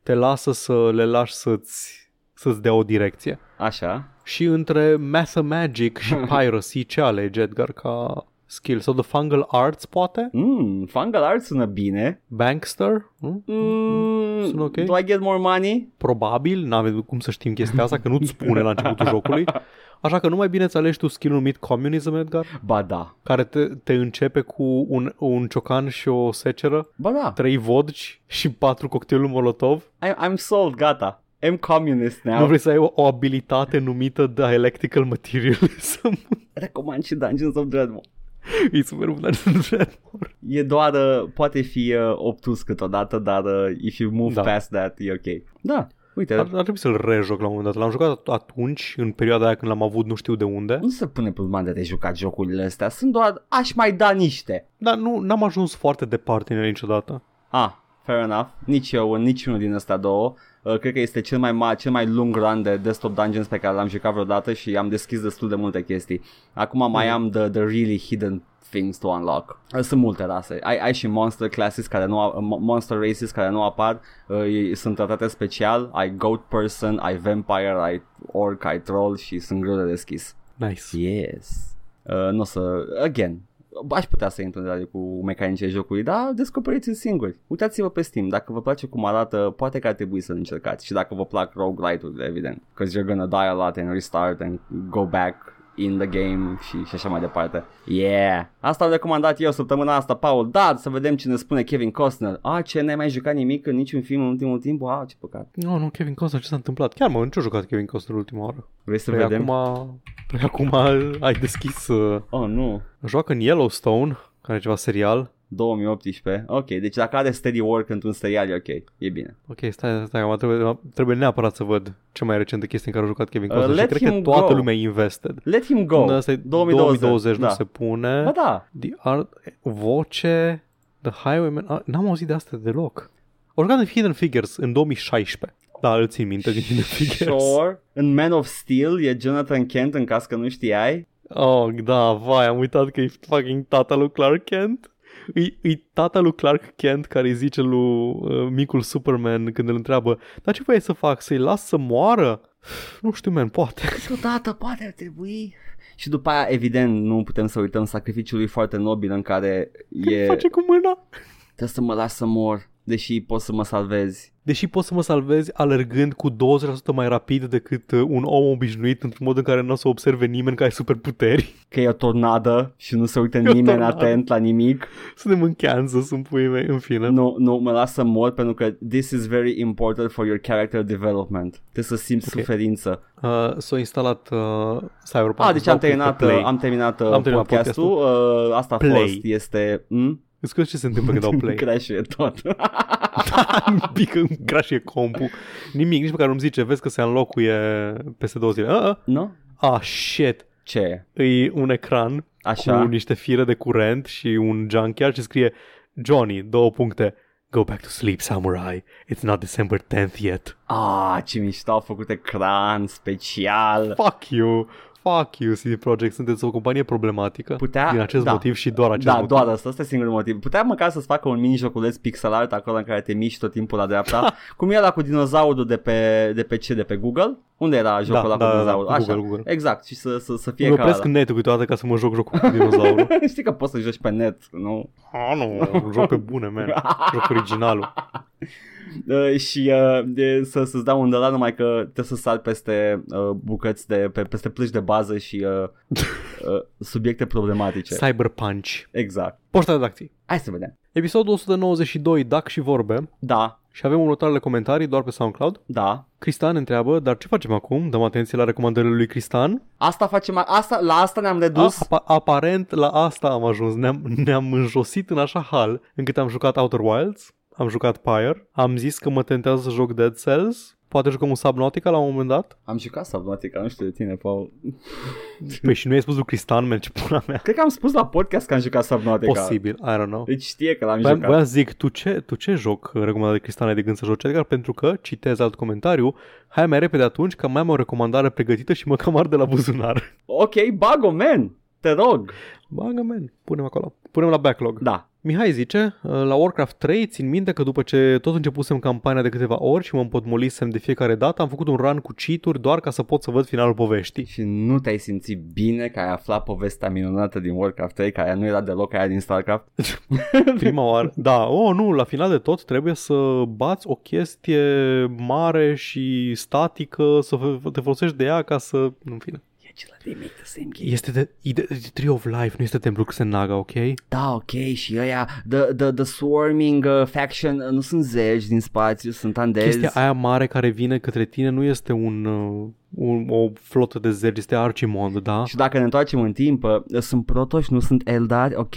te lasă să le lași să-ți, să-ți dea o direcție. Așa. Și între Mathemagic și Piracy, ce alegi, Edgar, ca skill? Sau The Fungal Arts, poate? Mm, Fungal Art sună bine. Bankster? Hmm? Mm, Sună ok? Do I get more money? Probabil, n-avem cum să știm chestia asta, că nu-ți spune la începutul jocului. Așa că nu mai bine îți alegi tu skill numit Communism, Edgar, Ba da. care te, te începe cu un, un ciocan și o seceră, Ba da. trei vodci și patru cocktailuri Molotov. I, I'm sold, gata. I'm communist now. Nu vrei să ai o, o abilitate numită Dialectical Materialism? Recomand și Dungeons of Dreadmore. E super bun Dungeons Dreadmore. E doar, uh, poate fi uh, obtus câteodată, dar uh, if you move Da. past that, e ok. Da. Uite, Ar, ar trebui să-l rejoc la un moment dat. L-am jucat atunci, în perioada aia când l-am avut nu știu de unde. nu se pune problema de a te juca jocurile astea, sunt doar aș mai da niște. Dar nu, n-am ajuns foarte departe în ele niciodată. Ah, fair enough. Nici eu, în niciunul din astea două. Uh, cred că este cel mai mare, cel mai lung run de desktop dungeons pe care l-am jucat vreodată și am deschis destul de multe chestii. Acum mai am the, the really hidden things to unlock. Uh, Sunt multe rase. Ai, ai și monster classes care nu a, mo- monster races care nu apar, uh, ei sunt tratate special. Ai goat person, ai vampire, ai orc, ai troll și sunt greu de deschis. Nice. Yes. Uh, nu o să... Again, aș putea să intru în detalii cu mecanicile jocului, dar descoperiți-l singuri. Uitați-vă pe Steam, dacă vă place cum arată, poate că ar trebui să încercați și dacă vă plac roguelite-urile, evident. Because you're gonna die a lot and restart and go back in the game și, și așa mai departe. Yeah! Asta am recomandat eu săptămâna asta, Paul. Da, să vedem ce ne spune Kevin Costner. A, ce n-ai mai jucat nimic în niciun film în ultimul timp? A, ce păcat. Nu, nu, Kevin Costner, ce s-a întâmplat? Chiar mă, în ce a jucat Kevin Costner ultima oară? Vrei să Păi vedem? acum, păi acum ai deschis... Uh, Oh, nu. joacă în Yellowstone, care e ceva serial. 2018. Ok, deci dacă are steady work într-un serial e ok. E bine. Ok, stai, stai, acum trebuie, trebuie neapărat să văd cea mai recentă chestie în care a jucat Kevin Uh, Costner și let cred că him toată go. lumea e invested. Let him go. Asta e 2020. 2020 da. nu se pune. Ba da. The Art, voce, The Highwayman, a, n-am auzit de asta deloc. O jucat în Hidden Figures în 2016. Da, îl țin minte din Hidden Figures. Sure. În Man of Steel e Jonathan Kent în caz că nu știai. Oh, da, vai, am uitat că e fucking tata lui Clark Kent. E, e tata lui Clark Kent care îi zice lui uh, micul Superman când îl întreabă Dar ce vrei să fac? Să-i las să moară? Nu știu, man, poate. Câteodată poate ar trebui. Și după aia, evident, nu putem să uităm sacrificiul lui foarte nobil în care e... Face cu mâna. Trebuie să mă las să mor, deși poți să mă salvezi. Deși poți să mă salvezi alergând cu 20% mai rapid decât uh, un om obișnuit într-un mod în care nu o să observe nimeni că ai superputeri. Că e o tornadă și nu se uită o nimeni tornadă. atent la nimic. Suntem în Kansas, în puii mei, în fine. Nu, nu, mă las să mor pentru că this is very important for your character development. Trebuie să simți Ok. suferință. Uh, s-a instalat uh, Cyberpunk. Ah, deci am terminat, Play. am terminat, Am terminat podcastul. Uh, asta a Play. fost. Este... Mm? Îți scuze ce se întâmplă când dau play? Crash tot. un pic îmi crashie compul. Nimic, nici măcar nu-mi zice, vezi că se înlocuie peste două zile. Ah, nu? ah shit. Ce? E un ecran Așa? cu niște fire de curent și un junkyard și scrie Johnny, două puncte. Go back to sleep, samurai. It's not December 10th yet. Ah, ce mișto au făcut ecran special. Fuck you. Fuck you, CD Projekt. Sunteți o companie problematică. Putea- Din acest da. motiv și doar acest Da, motiv. doar asta, asta e singurul motiv. Putea măcar să-ți facă un mini joculeț pixel art acolo în care te miști tot timpul la dreapta. Cum era cu dinozaurul de pe, de pe ce? De pe Google? Unde era jocul Da, ăla da, cu da, dinozaurul? cu Așa, Google, Google. exact. Și să, să, să fie Îmi ca opresc ăla. netul câteodată ca să mă joc jocul cu dinozaurul. Știi că poți să joci pe net, nu? ah, nu, joc pe bune, man. Joc originalul. Uh, și uh, de, să, să-ți dau un de la numai că trebuie să sar peste uh, bucăți de, pe, peste plăci de bază și uh, uh, subiecte problematice. Cyberpunch. Exact. Poșta redacției. Hai să vedem. Episodul 192, Dac și vorbe. Da, Și avem următoarele comentarii doar pe SoundCloud. da. Cristan întreabă, dar ce facem acum? Dăm atenție la recomandările lui Cristan. Asta facem, asta, la asta ne-am redus. A, apa- aparent la asta am ajuns. Ne-am, ne-am înjosit în așa hal încât am jucat Outer Wilds, am jucat Pyre, am zis că mă tentează să joc Dead Cells, poate jucăm un Subnautica la un moment dat. Am jucat Subnautica, nu știu de tine, Paul. Păi și nu i-ai spus lui Cristan, man, ce pula mea. Cred că am spus la podcast că am jucat Subnautica. Posibil, I don't know. Deci știe că l-am Voiam, jucat. voiam să zic, tu ce, tu ce joc recomandat de Cristian ai de gând să joci Edgar? Pentru că, citez alt comentariu, hai mai repede atunci că mai am o recomandare pregătită și mă cam arde la buzunar. Ok, bago, man. Te rog. Bagă, man, punem acolo. Punem la backlog. Da. Mihai zice, la Warcraft 3 țin minte că după ce tot începusem campania de câteva ori și mă împotmolisem de fiecare dată, am făcut un run cu cheat doar ca să pot să văd finalul poveștii. Și nu te-ai simțit bine că ai aflat povestea minunată din Warcraft 3, care nu era deloc aia din StarCraft? Prima oară. Da, oh nu, la final de tot trebuie să bați o chestie mare și statică, să te folosești de ea ca să... În fine. E acela de make the same game. Este de, e de, de Tree of Life, nu este Templul Xenaga, ok? Da, ok, și ăia, the, the, the swarming uh, faction, uh, nu sunt zeci din spațiu, sunt andezi. Chestia aia mare care vine către tine nu este un, uh, un o flotă de zergi, este Archimond, da? Și dacă ne întoarcem în timp, uh, sunt protoși, nu sunt eldari, ok?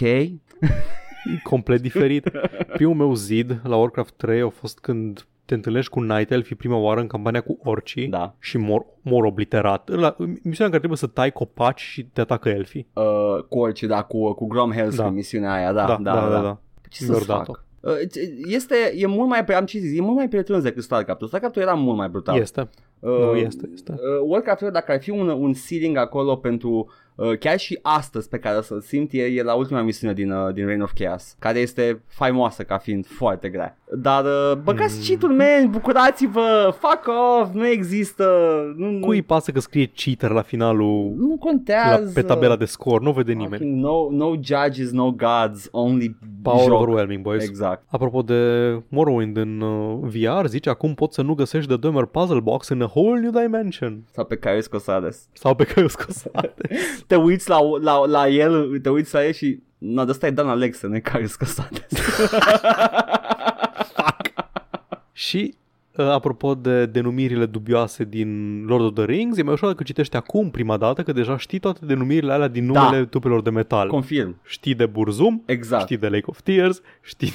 complet diferit. Primul meu zid la Warcraft 3 a fost când te întâlnești cu Night Elf prima oară în campania cu orcii Da. și mor, mor obliterat. La, misiunea în care trebuie să tai copaci și te atacă elfii. Uh, cu orice, da, cu, cu Grom Hellscream, Da. misiunea aia, da, da, da. da, da. Ce Mi-or să dat-o. fac? Uh, Este, e mult mai, am ce zis, e mult mai prietenos decât StarCraft-ul. StarCraft-ul era mult mai brutal. Este. Uh, Nu, este, este. Uh, Warcraft-ul, dacă ar fi un, un seeding acolo pentru uh, chiar și astăzi pe care o să-l simt, e, e la ultima misiune din, uh, din Reign of Chaos, care este faimoasă ca fiind foarte grea. Dar uh, băgați Mm. cheat-ul, man, bucurați-vă, fuck off, nu există, nu, nu, Cui îi pasă că scrie cheater la finalul nu la, contează. pe tabela de scor? Nu vede nimeni. Fucking No, no judges, no gods, only Power joc. overwhelming, boys. Exact. Apropo de Morrowind în uh, VR, zice acum poți să nu găsești de Dwemer Puzzle Box în a whole new dimension. Sau pe care Scosades. Sau pe care o scos. Te uiți la, la, la el, te uiți la el și... No, de ăsta e Dan Alexa, nu e care Scosades. și uh, apropo de denumirile dubioase din Lord of the Rings, e mai ușor dacă citești acum prima dată, că deja știi toate denumirile alea din Da. numele tupelor de metal. Confirm. știi de Burzum, Exact. știi de Lake of Tears, știi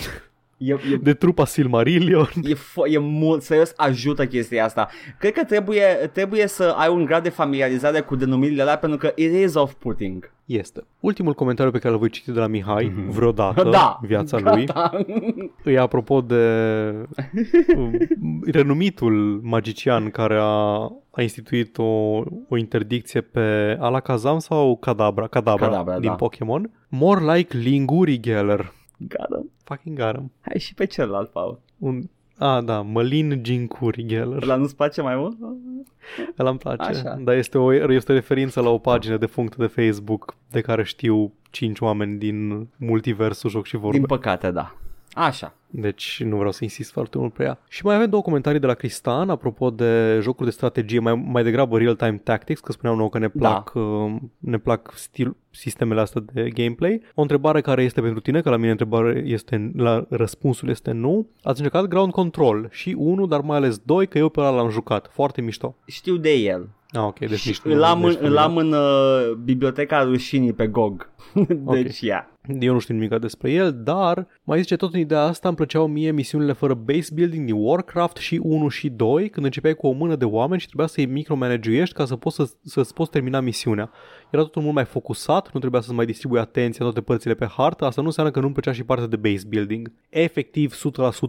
E, e, de trupa Silmarillion. e, fo- e mult, serios, ajută chestia asta. Cred că trebuie, trebuie să ai un grad de familiarizare cu denumirile alea pentru că it is off-putting. Este. Ultimul comentariu pe care îl voi citi de la Mihai vreodată Da. în viața lui Gata. e apropo de um, renumitul magician care a, a instituit o, o interdicție pe Alakazam sau Kadabra, Kadabra, Kadabra, din da. Pokémon. More like Linguri Geller. Gata. Fucking got him. Hai și pe celălalt, Paul. Un, a, da, Mălin Gincuri Geller. Ăla nu-ți place mai mult? Ăla îmi place. Așa. Dar este o, este o referință la o pagină defunctă de Facebook de care știu cinci oameni din multiversul joc și vorbe. Din păcate, da. Așa. Deci nu vreau să insist foarte mult pe ea. Și mai avem două comentarii de la Cristan apropo de jocuri de strategie, mai, mai degrabă real-time tactics, că spuneam nouă că ne plac, uh, ne plac stil, sistemele astea de gameplay. O întrebare care este pentru tine, că la mine întrebare este, la răspunsul este nu. Ați încercat Ground Control și unul, dar mai ales doi, că eu pe ăla l-am jucat. Foarte mișto. Știu de el. Ah, ok, deci nici Îl am, deci în, îl am în uh, biblioteca rușinii pe GOG. deci, ia. Eu nu știu nimic despre el, dar mai zice tot în ideea asta îmi plăceau mie misiunile fără base building din Warcraft și 1 și 2, când începeai cu o mână de oameni și trebuia să-i micromanageuiești ca să poți să, să-ți poți termina misiunea. Era totul mult mai focusat, nu trebuia să-ți mai distribui atenția toate părțile pe hartă, asta nu înseamnă că nu-mi plăcea și partea de base building. Efectiv, 100%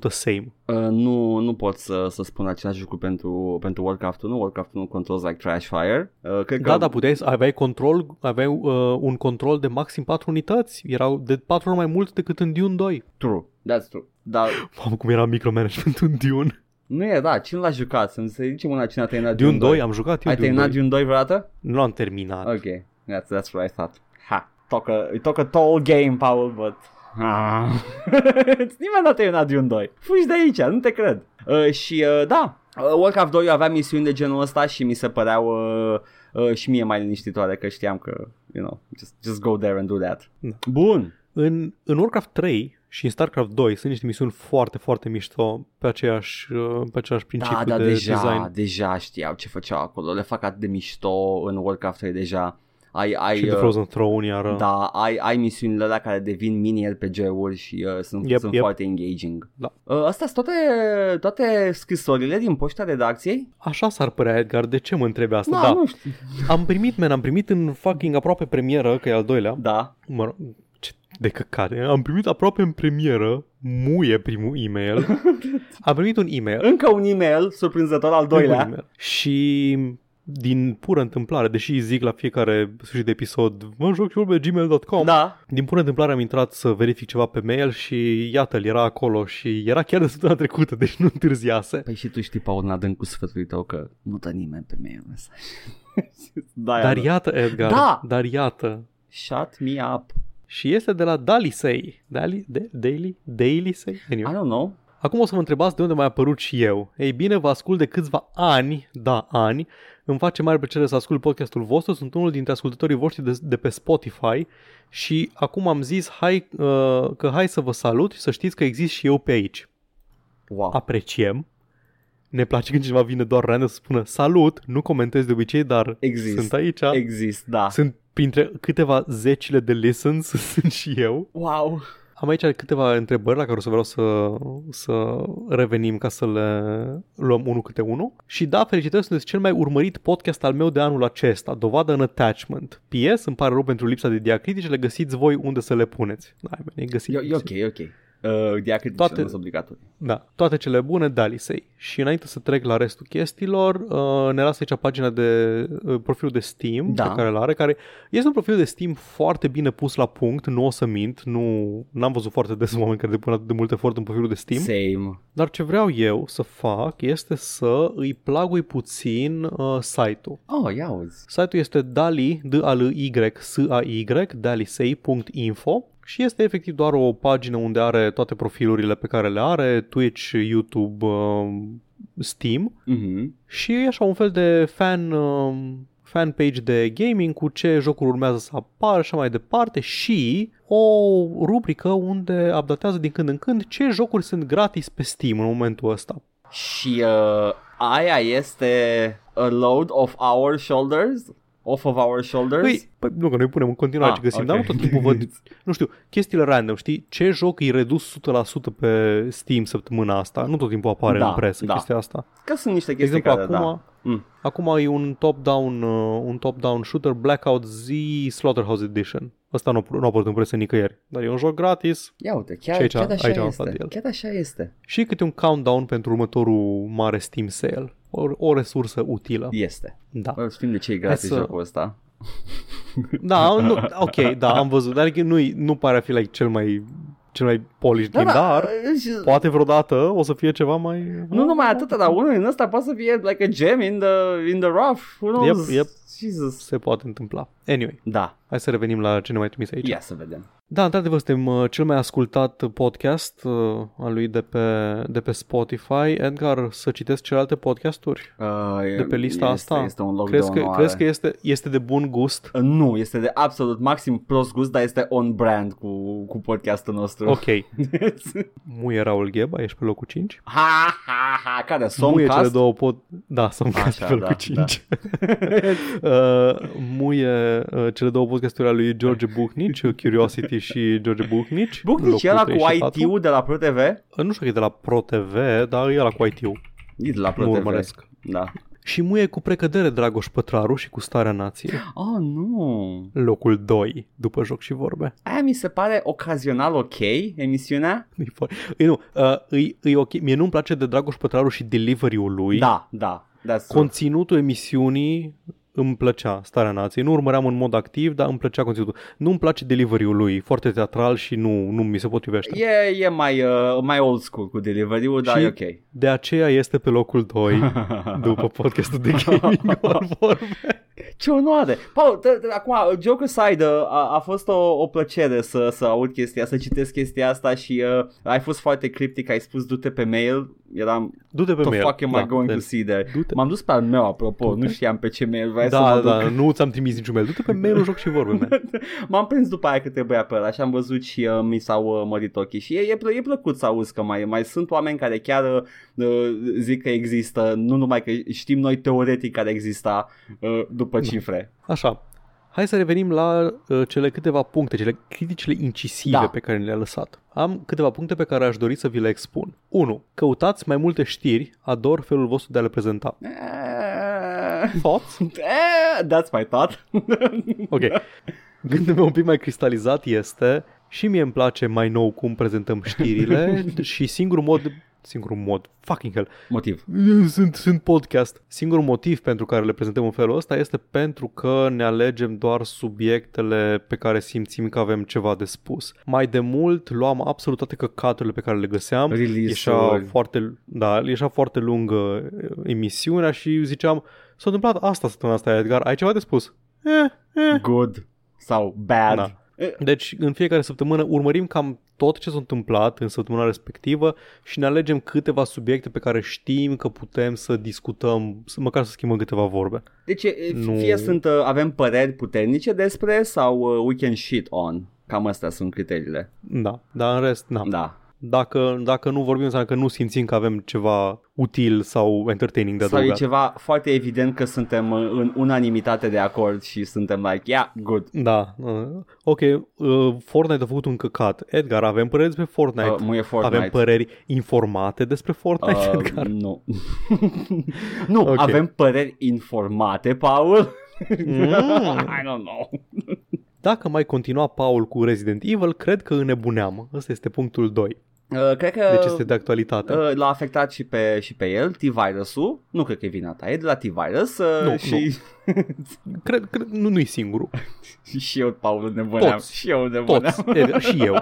same. Uh, nu, nu pot să, să spun același lucru pentru, pentru Warcraft-ul, nu? Warcraft-ul nu controls like trash fire. Uh, cred că Da, da, puteai, să- aveai control, aveai uh, un control de maxim 4 unități, erau de 4 ori mai mult decât în Dune 2. True, that's true. Dar Mamă, cum era micromanagement în Dune. nu e, da, cine l-a jucat? Să să zicem una cine a terminat Dune 2, am jucat eu Ai Dune terminat 2. Dune 2 vreodată? Nu l-am terminat. Ok, that's, that's what I thought. Ha, talk a, it talk a tall game, Paul, but... Ah. Nimeni n-a terminat Dune 2. Fugi de aici, nu te cred. Uh, și uh, da, uh, Warcraft 2 avea misiuni de genul ăsta și mi se păreau uh, uh, și mie mai liniștitoare că știam că, you know, just, just go there and do that. Da. Bun. În, în Warcraft 3 și în StarCraft 2 sunt niște misiuni foarte, foarte mișto pe aceeași, uh, pe aceeași principiu Da, da, de deja, design. deja știau ce făceau acolo. Le fac atât de mișto în Warcraft 3 deja. Ai, ai, Și de uh, Frozen Throne iară. Da, ai, ai misiunile alea care devin mini RPG-uri și uh, sunt, Yep, sunt yep. foarte engaging. Da. Uh, astea sunt toate, toate scrisorile din poșta redacției? Așa s-ar părea, Edgar, de ce mă întrebi asta? Da, da. nu știu. Am primit, man, am primit în fucking aproape premieră, că e al doilea. Da. Mă rog, ce de căcate. Am primit aproape în premieră, muie primul e-mail. Am primit un e-mail. Încă un e-mail surprinzător al un doilea. e-mail. Și din pură întâmplare, deși zic la fiecare sfârșit de episod, mă joc și pe gmail.com, Da. din pură întâmplare am intrat să verific ceva pe mail și iată-l, era acolo și era chiar de săptămâna trecută, deci nu întârziase. Păi și tu știi, Paul, în adâncul sfătului tău că nu dă nimeni pe mail mesaj. da, Dar da. iată, Edgar, Da! dar iată. Shut me up. Și este de la Dalisei. Dali, de, Daily? Dailisei? I Anyway. don't know. Acum o să vă întrebați de unde mai apărut și eu. Ei bine, vă ascult de câțiva ani, da, ani. Îmi face mare plăcere să ascult podcastul vostru. Sunt unul dintre ascultătorii voștri de, de pe Spotify și acum am zis hai, uh, că hai să vă salut și să știți că exist și eu pe aici. Wow. Apreciem. Ne place când cineva vine doar random să spună salut, nu comentez de obicei, dar Exist. sunt aici. Exist, da. Sunt printre câteva zecile de listens, sunt și eu. Wow. Am aici câteva întrebări la care o să vreau să, să revenim ca să le luăm unul câte unul. Și da, felicitări, sunteți cel mai urmărit podcast al meu de anul acesta, dovadă în attachment. PS, îmi pare rău pentru lipsa de diacritice, le găsiți voi unde să le puneți. Da, bine, găsiți. E, e ok, e ok. Uh, diacritice Toate- Toate... nu sunt obligatorii. Da, toate cele bune, Dalisei. Și înainte să trec la restul chestiilor, uh, ne lasă aici pagina de uh, profilul de Steam Da. pe care îl are, care este un profil de Steam foarte bine pus la punct, nu o să mint, nu n-am văzut foarte des oameni care depun atât de mult efort în profilul de Steam. Same. Dar ce vreau eu să fac este să îi plagui puțin uh, site-ul. Oh, ia uzi. Site-ul este dali, d a l y s a y dalisei.info și este efectiv doar o pagină unde are toate profilurile pe care le are, Twitch, YouTube, um, Steam Mhm. și e așa un fel de fan, um, fan page de gaming cu ce jocuri urmează să apară și așa mai departe și o rubrică unde updatează din când în când ce jocuri sunt gratis pe Steam în momentul ăsta. Și uh, aia este a load of our shoulders? Off of our shoulders? Păi, păi nu că noi punem în continuare Ah, ce găsim, ok. dar nu tot timpul văd, nu știu, chestiile random, știi? Ce joc e redus 100% pe Steam săptămâna asta? Nu tot timpul apare Da, în presă da. chestia asta. Că sunt niște De chestii exemplu, care, acum, da. Mm. acum e un top-down, uh, un top-down shooter Blackout Z Slaughterhouse Edition. Ăsta nu, nu a apărut în presă nicăieri, dar e un joc gratis Ia uite, chiar, Și aici- chiar așa aici am aflat este. de el. Chiar așa este. și câte un countdown pentru următorul mare Steam sale. O, o resursă utilă. Este. Da. Bă, Știm de ce e gratis să- jocul ăsta. Da, nu, ok, da, am văzut, dar nu, nu pare a fi like, cel mai cel mai polished game, dar și- poate vreodată o să fie ceva mai... Nu numai atât, dar unul din ăsta poate să fie like a gem in the, in the rough. Who knows? Yep, yep. Jesus. Se poate întâmpla. Anyway, Da, hai să revenim la ce ne mai trimis aici. ia să vedem. Da, într-adevăr, suntem uh, cel mai ascultat podcast uh, al lui de pe, de pe Spotify. Edgar, să citesc celelalte podcasturi Uh, de pe lista este, asta? Este un loc crezi, de că, onoare. crezi că este, este de bun gust? Uh, Nu, este de absolut maxim prost gust, dar este on brand cu, cu podcastul nostru. Ok. Muie Raul Gheba, ești pe locul 5. ha, ha, ha, care? Muie Somcast? cele două pod... Da, Somcast Așa, pe locul da, 5. uh, muie uh, cele două podcasturi ale lui George Bucnici, uh, Curiosity și George Bucnici. Bucnici locul ăla cu 34. IT-ul de la ProTV? Uh, Nu știu că e de la ProTV, dar e la cu IT-ul. E de la Nu ProTV. urmăresc. Da. Și muie cu precădere Dragoș Pătraru și cu starea nației. Oh, nu. Locul 2, după joc și vorbe. Aia mi se pare ocazional ok, emisiunea? E, fo- e, nu, uh, e, e ok. Mie nu-mi place de Dragoș Pătraru și delivery-ul lui. Da, da. That's true. Conținutul emisiunii îmi plăcea Starea Nației. Nu urmăream în mod activ, dar îmi plăcea conținutul. Nu-mi place delivery-ul lui, foarte teatral și nu, nu mi se potrivește. E, e mai, uh, mai old school cu delivery-ul, dar Și- e ok. De aceea este pe locul 2 după podcastul de gaming ori vorbe. Ce onoare! Paul, te, te, acum, joke aside, uh, a, a fost o, o plăcere să, să aud chestia, să citesc chestia asta și uh, ai fost foarte criptic, ai spus du-te pe mail, eram, Du-te pe the mail. fuck am I going to see there? Du-te. M-am dus pe al meu, apropo, Du-te. nu știam pe ce mail vrei să Da, mă da, duc. nu ți-am trimis niciun mail. Du-te pe mail joc și vorbe, man. M-am prins după aia că trebuia pe ăla și am văzut și uh, mi s-au uh, mărit ochii și e, e, plă- e plăcut să auzi că mai, mai sunt oameni care chiar uh, zic că există, nu numai că știm noi teoretic care exista uh, după cifre. Așa. Hai să revenim la uh, cele câteva puncte, cele criticile incisive Da. pe care le-a lăsat. Am câteva puncte pe care aș dori să vi le expun. 1. Căutați mai multe știri, ador felul vostru de a le prezenta. Eh, Thoughts? eh, That's my thought. Ok. Gândul meu un pic mai cristalizat este și mie îmi place mai nou cum prezentăm știrile și singurul mod singurul mod, fucking hell, Motiv. sunt, sunt podcast. Singurul motiv pentru care le prezentăm în felul ăsta este pentru că ne alegem doar subiectele pe care simțim că avem ceva de spus. Mai de mult luam absolut toate căcaturile pe care le găseam. Release-uri. Ieșea foarte, da, ieșea foarte lungă eh, emisiunea și ziceam s-a întâmplat asta săptămâna asta, Edgar, ai ceva de spus? Eh, eh. Good sau bad. Da. Deci în fiecare săptămână urmărim cam tot ce s-a întâmplat în săptămâna respectivă și ne alegem câteva subiecte pe care știm că putem să discutăm, să- măcar să schimbăm câteva vorbe. Deci e, Nu. fie sunt, uh, avem păreri puternice despre sau uh, we can shit on. Cam astea sunt criteriile. Da, dar în rest, na. Da. Dacă, dacă nu vorbim, înseamnă că nu simțim că avem ceva util sau entertaining de Sau e adăugat. ceva foarte evident că suntem uh, în unanimitate de acord și suntem like, yeah, good. Da. uh, Ok, uh, Fortnite a făcut un căcat. Edgar, avem păreri despre Fortnite? Uh, mu e Fortnite. Avem păreri informate despre Fortnite, Uh, Edgar? nu. nu, Ok. avem păreri informate, Paul. Mm. I don't know. Dacă mai continua Paul cu Resident Evil, cred că înnebuneam. Ăsta este punctul 2. Uh, cred că Deci este de actualitate. uh, l-a afectat și pe, și pe el, T-Virusul. Nu cred că e vina ta, e de la T-Virus. Uh, Nu, și, Cred, cred nu, nu-i singurul. și eu, Paul, nebuneam. Toți. Și eu nebuneam. Toți. Edgar, și eu.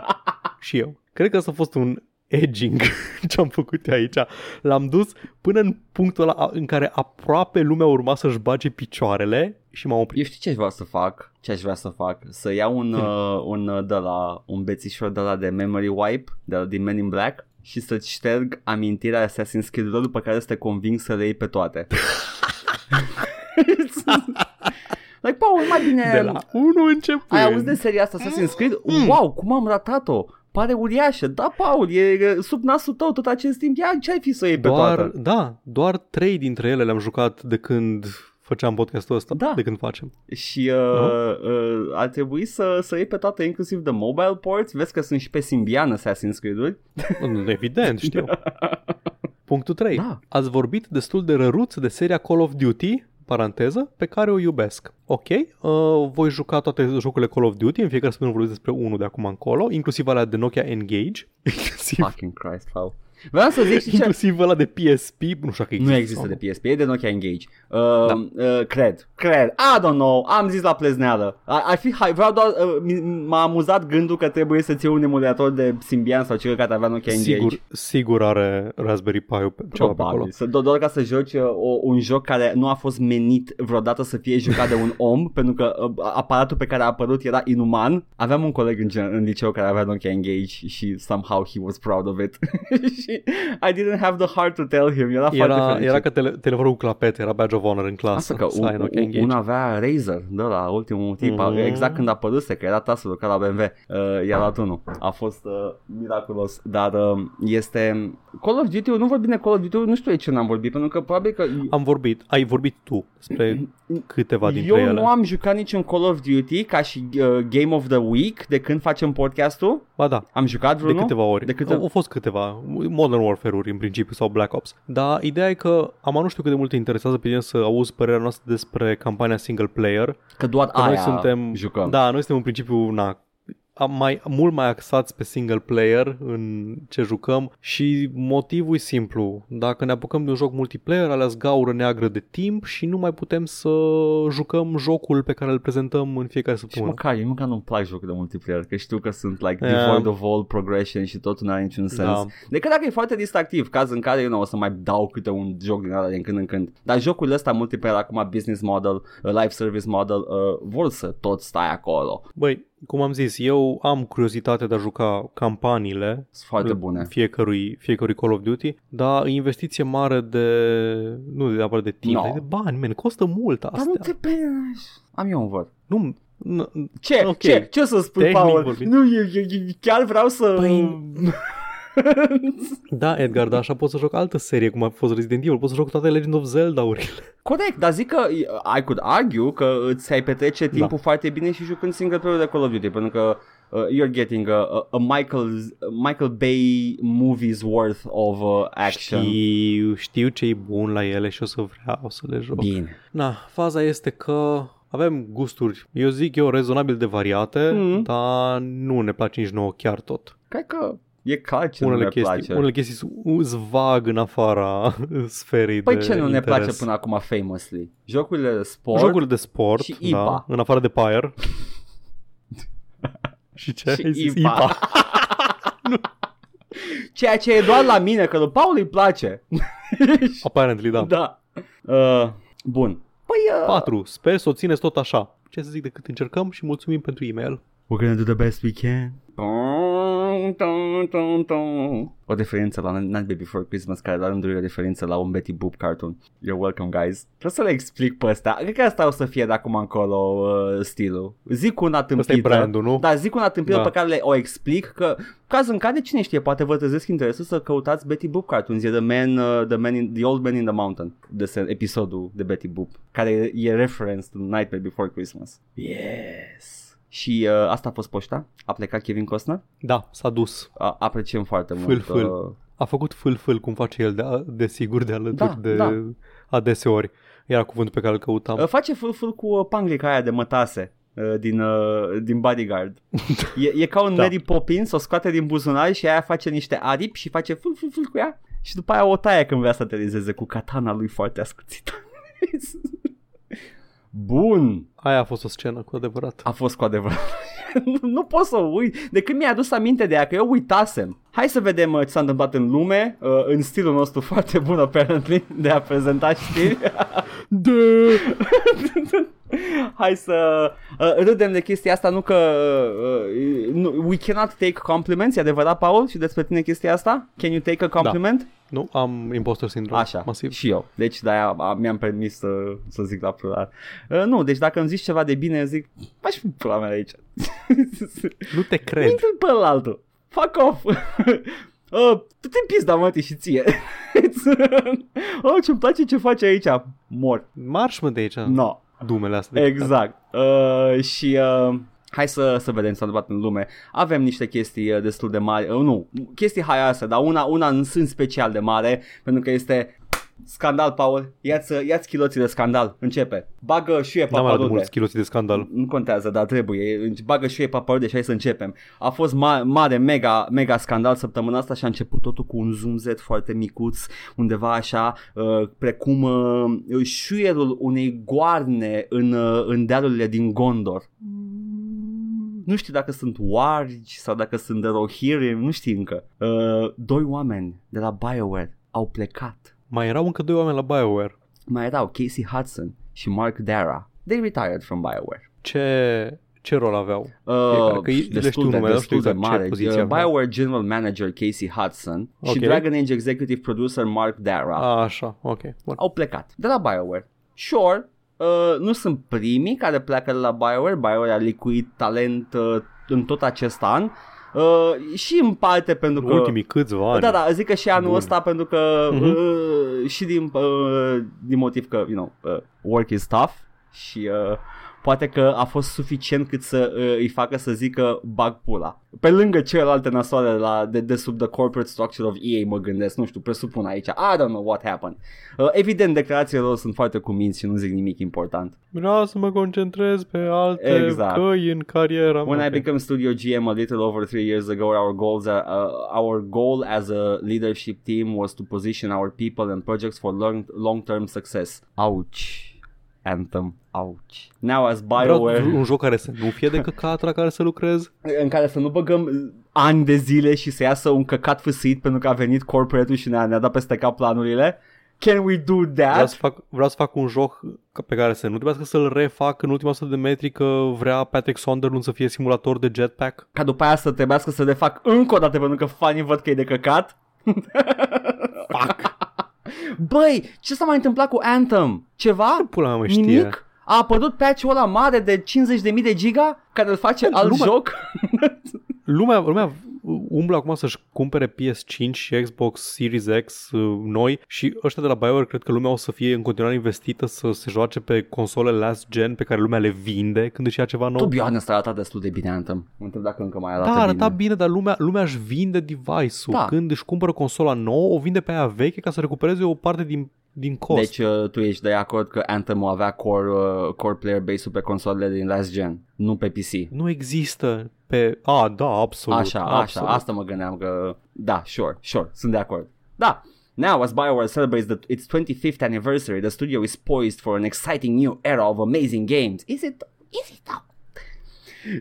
Și eu. Cred că asta a fost un edging ce am făcut eu aici. L-am dus până în punctul ăla în care aproape lumea urma să-și bage picioarele și m-am oprit. Eu știu ce aș vrea să fac? Ce aș vrea să fac? Să iau un, uh, un uh, de la, un bețișor de la de memory wipe, de la, din Men in Black și să-ți șterg amintirea Assassin's Creed-ului după care să te conving să le iei pe toate. like, Paul, mai bine... De la 1 începând. Ai auzit de seria asta Assassin's Creed? Wow, cum am ratat-o! Pare uriașă. Da, Paul, e e sub nasul tău tot acest timp. Ia, ce ai fi să o iei pe doar, toată? Da, doar trei dintre ele le-am jucat de când făceam podcastul ăsta. Da. De când facem. Și uh, uh, ar trebui să, să iei pe toate, inclusiv de mobile ports. Vezi că sunt și pe Symbian Assassin's Creed-uri. Evident, știu. Punctul 3. Da. Ați vorbit destul de răruț de seria Call of Duty, paranteză, pe care o iubesc. Ok, uh, voi juca toate jocurile Call of Duty, în fiecare săptămână vorbesc despre unul de acum încolo, inclusiv alea de Nokia Engage, inclusiv, Fucking Christ, Paul. Vreau să zic și ce... inclusiv ăla de PSP, nu știu dacă există. Nu există sau de PSP, e de Nokia Engage. Uh, da. uh, cred, cred. I don't know, am zis la plezneală. Ar, ar fi, hai, vreau doar, uh, mi- m-a amuzat gândul că trebuie să-ți iei un emulator de Symbian sau ceva care avea Nokia Engage. Sigur, sigur are Raspberry Pi ceva pe acolo. Probabil. Să, do- doar ca să joci uh, o, un joc care nu a fost menit vreodată să fie jucat de un om, pentru că uh, aparatul pe care a apărut era inuman. Aveam un coleg în, gen- în liceu care avea Nokia Engage și somehow he was proud of it. și I didn't have the heart to tell him. Era, foarte Era, fericit. era ca tele, telefonul cu clapete, era badge of honor în clasă. Asta că să un, ai Nokia un, Engage. un avea Razer, de la ultimul tip, Mhm. exact când a apăruse, că era tasul ca la BMW, uh, i-a luat unul. A fost uh, miraculos, dar uh, este... Call of Duty, nu vorbim de Call of Duty, nu știu de ce n-am vorbit, pentru că probabil că... Am vorbit, ai vorbit tu despre câteva dintre Eu ele. nu am jucat niciun Call of Duty ca și uh, Game of the Week de când facem podcastul. Ba da, Am jucat de vreunul? câteva ori. De câte... Au, au fost câteva, Modern Warfare-uri în principiu sau Black Ops. Dar ideea e că am nu știu cât de mult te interesează pe tine să auzi părerea noastră despre campania single player. Că doar Că aia noi suntem, jucăm. da, noi suntem în principiu, na, am mai, mult mai axați pe single player în ce jucăm și motivul e simplu. Dacă ne apucăm de un joc multiplayer, alea gaură neagră de timp și nu mai putem să jucăm jocul pe care îl prezentăm în fiecare Și săptămână. măcar, eu măcar nu-mi plac jocul de multiplayer, că știu că sunt like Yeah. devoid of all progression și totul nu are niciun sens. Da. Decât dacă e foarte distractiv, caz în care eu nu o să mai dau câte un joc din ăla din când în când. Dar jocurile ăsta multiplayer, acum business model, uh, live service model, uh, vor să tot stai acolo. Băi, cum am zis, eu am curiozitate de a juca campaniile Sunt foarte bune. fiecărui, fiecărui Call of Duty, dar e investiție mare de, nu de neapărat de timp, No. no. de bani, man, costă mult Dar astea. nu te pe... Am eu un văd. Nu, nu, Ce? Ok. Ce? Ce să spui, Tehnic Paul? vorbind. Nu, eu, eu, eu chiar vreau să... Păi- Da, Edgar, dar așa pot să joc altă serie, cum a fost Resident Evil, pot să joc toate Legend of Zelda-urile. Corect, dar zic că uh, I could argue că îți ai petrece timpul foarte bine și jucând single player de Call of Duty, pentru că uh, you're getting a, a, a Michael, Michael Bay movie's worth of uh, action. Știu, știu ce e bun la ele și o să vreau să le joc. Bine. Na, faza este că avem gusturi, eu zic eu, rezonabil de variate, Mhm. dar nu ne place nici nouă chiar tot. Cred că e clar ce unele nu ne chestii, place. unele chestii sunt vag în afara sferei Păi de ce nu ne interes. place până acum famously? Jocurile de sport Jocurile de sport, și da, IPA. în afară de Pyre. și ce? și Ai zis IPA. Ceea ce e doar la mine, că lui Paul îi place. Apparently, da. da. Uh, bun. Păi... Uh, 4. Sper să o țineți tot așa. Ce să zic decât încercăm și mulțumim pentru e-mail. We're gonna do the best we can. Tum, tum, tum. O referință la Nightmare Before Christmas care la rândul e o referință la un Betty Boop cartoon. You're welcome, guys. Trebuie să le explic pe ăsta. Cred că asta o să fie de acum încolo uh, stilul. Zic una Ăsta e tâmpită. brandul, nu? Da, zic una tâmpită Da. pe care le, o explic că caz în care cine știe, poate vă trezesc interesul să căutați Betty Boop cartoons. E The Man, uh, the, man in, the Old Man in the Mountain, de episodul de Betty Boop, care e reference to Nightmare Before Christmas. Yes. Și uh, asta a fost poșta. A plecat Kevin Costner. Da, s-a dus. A, apreciem foarte Fâl, mult. fâl. Uh, A făcut fâl-fâl, cum face el de, de sigur de alături Da, de da. adeseori. Era cuvântul pe care îl căutam. uh, face fâl-fâl cu uh, panglica aia de mătase. uh, Din, uh, din Bodyguard e, e ca un Da. Mary Poppins O scoate din buzunar și aia face niște aripi Și face fâl fâl fâl cu ea Și după aia o taie când vrea să aterizeze Cu katana lui foarte ascuțită Bun Aia a fost o scenă, cu adevărat. A fost cu adevărat nu, nu pot să uit De când mi-a adus aminte de ea Că eu uitasem Hai să vedem uh, ce s-a întâmplat în lume uh, În stilul nostru foarte bun apparently De a prezenta știri De... Hai să uh, râdem de chestia asta, nu că uh, nu, we cannot take compliments, e adevărat, Paul? Și despre tine chestia asta? Can you take a compliment? Nu, am impostor syndrome. Așa, Masiv. și eu. Deci de-aia a, mi-am permis să, să zic la plural. Uh, nu, deci dacă îmi zici ceva de bine, eu zic, faci pula mea aici. Nu te cred. Intră pe altul. Fuck off. Uh, tu te pizda, mă, și ție. oh, ce-mi place ce faci aici. Mor. Marș mă de aici. No. Dumele astea. de Exact. Uh, și uh, hai să, să vedem ce s-a întâmplat în lume. Avem niște chestii uh, destul de mari. Uh, nu, chestii haioase, dar una, una în sunt special de mare, pentru că este scandal, Paul. Ia-ți, ia-ți chiloții de scandal. Începe. Bagă șuie N-am mai luat de paparude. mulți chiloții de scandal. Nu contează, dar trebuie. Bagă și paparude și hai să începem. A fost ma- mare, mega, mega scandal săptămâna asta și a început totul cu un zoom Z foarte micuț, undeva așa, uh, precum uh, șuierul unei goarne în, uh, în dealurile din Gondor. Nu știu dacă sunt wargi sau dacă sunt de Rohirrim, nu știu încă. Uh, doi oameni de la BioWare au plecat. Mai erau încă doi oameni la BioWare. Mai erau Casey Hudson și Mark Dara. They retired from BioWare. Ce, ce rol aveau? Uh, Fiecare, că le destul știu de, numele, destul știu de exact ce mare. poziție Uh, aveau. BioWare General Manager Casey Hudson și Ok. Dragon Age Executive Producer Mark Dara A, așa, ok. Bun. au plecat de la BioWare. Sure, uh, nu sunt primii care pleacă de la BioWare. BioWare a licuit talent uh, în tot acest an. Uh, și în parte pentru În că... ultimii câțiva ani. Da, da, zic că și anul Bun. ăsta pentru că Mhm. uh, și din, uh, din motiv că, you know, uh, work is tough și uh, poate că a fost suficient cât să uh, îi facă să zică bag pula. Pe lângă celelalte nasoare de, la, de, de sub the corporate structure of EA mă gândesc, nu știu, presupun aici. I don't know what happened. Uh, evident, declarațiile lor sunt foarte cuminți și nu zic nimic important. Vreau să mă concentrez pe alte Exact. căi în cariera When mea. I became studio GM a little over three years ago, our goals, are, uh, our goal as a leadership team was to position our people and projects for long, long-term success. Ouch. Anthem. Ouch. Now as Vreau BioWare, un joc care să nu fie de căcat la care să lucrez. în care să nu băgăm ani de zile și să iasă un căcat fâsit pentru că a venit corporate-ul și ne-a, ne-a dat peste cap planurile. Can we do Vreau that? să, fac, vreau să fac un joc ca- pe care să nu trebuiască să-l refac în ultima sută de metri că vrea Patrick Sunderland să fie simulator de jetpack. Ca după aia să trebuiască să le fac încă o dată pentru că fanii văd că e de căcat. Fuck! Băi, ce s-a mai întâmplat cu Anthem? Ceva? Pula mea mă știe. Nimic? A apărut patch-ul ăla mare de 50.000 de giga care îl face alt lumea- joc? Lumea, lumea umblă acum să-și cumpere PS5 și Xbox Series X uh, noi și ăștia de la BioWare cred că lumea o să fie în continuare investită să se joace pe console last gen pe care lumea le vinde când își ia ceva nou. To be honest, arată destul de bine Anthem. Mă întreb dacă încă mai arată Da, arăta bine. bine, dar lumea, lumea își vinde device-ul. Da. Când își cumpără consola nouă, o vinde pe aia veche ca să recupereze o parte din, din cost. Deci uh, tu ești de acord că Anthem avea core, uh, core player base-ul pe consolele din last gen, nu pe PC. Nu există pe... A, da, absolut. Așa, așa, absolut. asta mă gândeam că... Da, sure, sure, sunt de acord. Da, Now, as BioWare celebrates the, its 25th anniversary, the studio is poised for an exciting new era of amazing games. Is it? Is it though?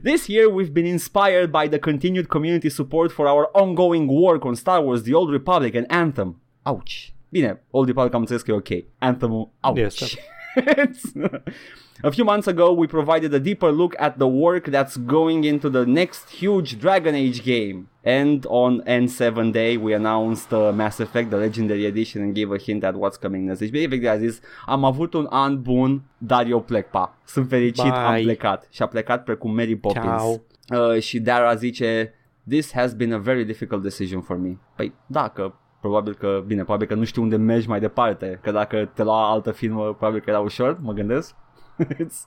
This year, we've been inspired by the continued community support for our ongoing work on Star Wars The Old Republic and Anthem. Ouch. Bine, Old Republic am înțeles că e ok. Anthem-ul, ouch. Este. a few months ago, we provided a deeper look at the work that's going into the next huge Dragon Age game. And on N7 Day, we announced uh, Mass Effect, the Legendary Edition, and gave a hint at what's coming next. Deci, efectiv, a zis, am avut un an bun, dar eu plec, pa. Sunt fericit, Bye. am plecat. Și a plecat precum Mary Poppins. Ciao. Uh, și Dara zice, this has been a very difficult decision for me. Păi, da, că probabil că, bine, probabil că nu știu unde mergi mai departe, că dacă te lua altă filmă, probabil că era ușor, mă gândesc. It's,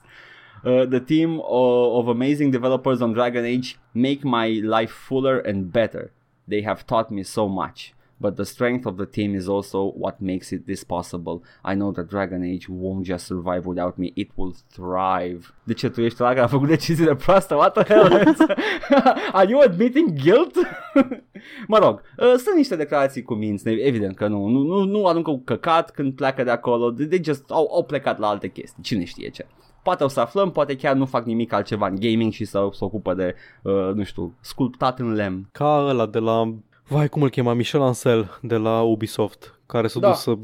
uh, the team of, of amazing developers on Dragon Age make my life fuller and better. They have taught me so much. But the strength of the team is also what makes it this possible. I know that Dragon Age won't just survive without me, it will thrive. De ce tu ești ăla care a făcut deciziile proaste? What the hell? Are you admitting guilt? mă rog, uh, sunt niște declarații cu minți, evident că nu, nu, nu, nu aruncă cu căcat când pleacă de acolo, they just au, au plecat la alte chestii, cine știe ce. Poate o să aflăm, poate chiar nu fac nimic altceva în gaming și să se ocupă de, uh, nu știu, sculptat în lemn. Ca ăla de la... Vai, cum îl chema? Michel Ancel de la Ubisoft, care s-a Da. dus să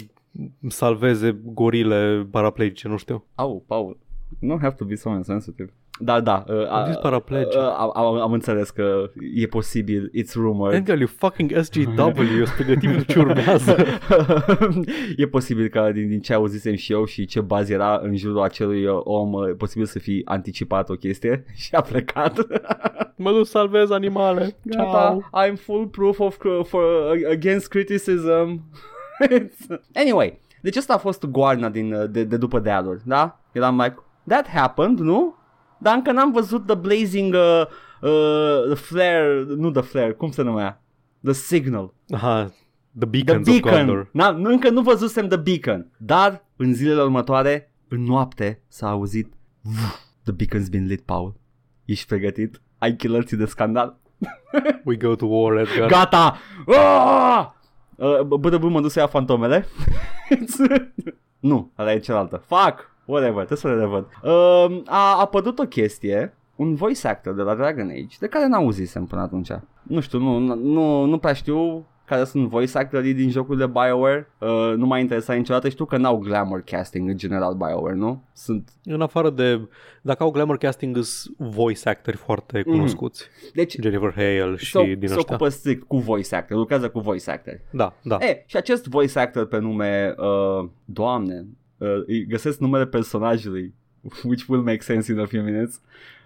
salveze gorile paraplegice, nu știu. Au, Paul, nu have to be so insensitive. Dar da, uh, Am zis paraplegic. uh, am, am, am înțeles că e posibil, it's rumor. Edgar, you fucking SGW, eu sunt pregătit pentru ce urmează. e posibil ca din, din ce auzisem și eu și ce bază era în jurul acelui uh, om, uh, e posibil să fi anticipat o chestie și a plecat. mă duc să salvez animale. Ciao. Gata, I'm full proof of cr- for, uh, against criticism. anyway, deci asta a fost goarna din, uh, de, de după dealuri, da? Eram like, that happened, nu? Dar încă n-am văzut The Blazing uh, uh, the Flare, nu The Flare, cum se numea? The Signal. Aha, The The Beacons of Beacon. Gondor. Na, nu, încă nu văzusem The Beacon. Dar în zilele următoare, în noapte, s-a auzit "Vuf, The Beacon's been lit, Paul. Ești pregătit? Ai chilărții de scandal? We go to war, Edgar. Gata! Ah! Uh, Bă, de bun, mă duc să ia fantomele. nu, ăla e cealaltă. Fuck! Whatever, trebuie să le revăd. Uh, a apărut o chestie, un voice actor de la Dragon Age, de care n-auzisem până atunci. Nu știu, nu, nu, nu prea știu care sunt voice actorii din jocurile BioWare. Uh, nu m-a interesat niciodată. Știu că n-au glamour casting în general BioWare, nu? Sunt... În afară de... Dacă au glamour casting, sunt voice actori foarte cunoscuți. Deci, Jennifer Hale și se, din se ăștia. ocupă strict cu voice actor, lucrează cu voice actor. Da, da. E, și acest voice actor pe nume, uh, doamne, uh, îi găsesc numele personajului, which will make sense in a few minutes,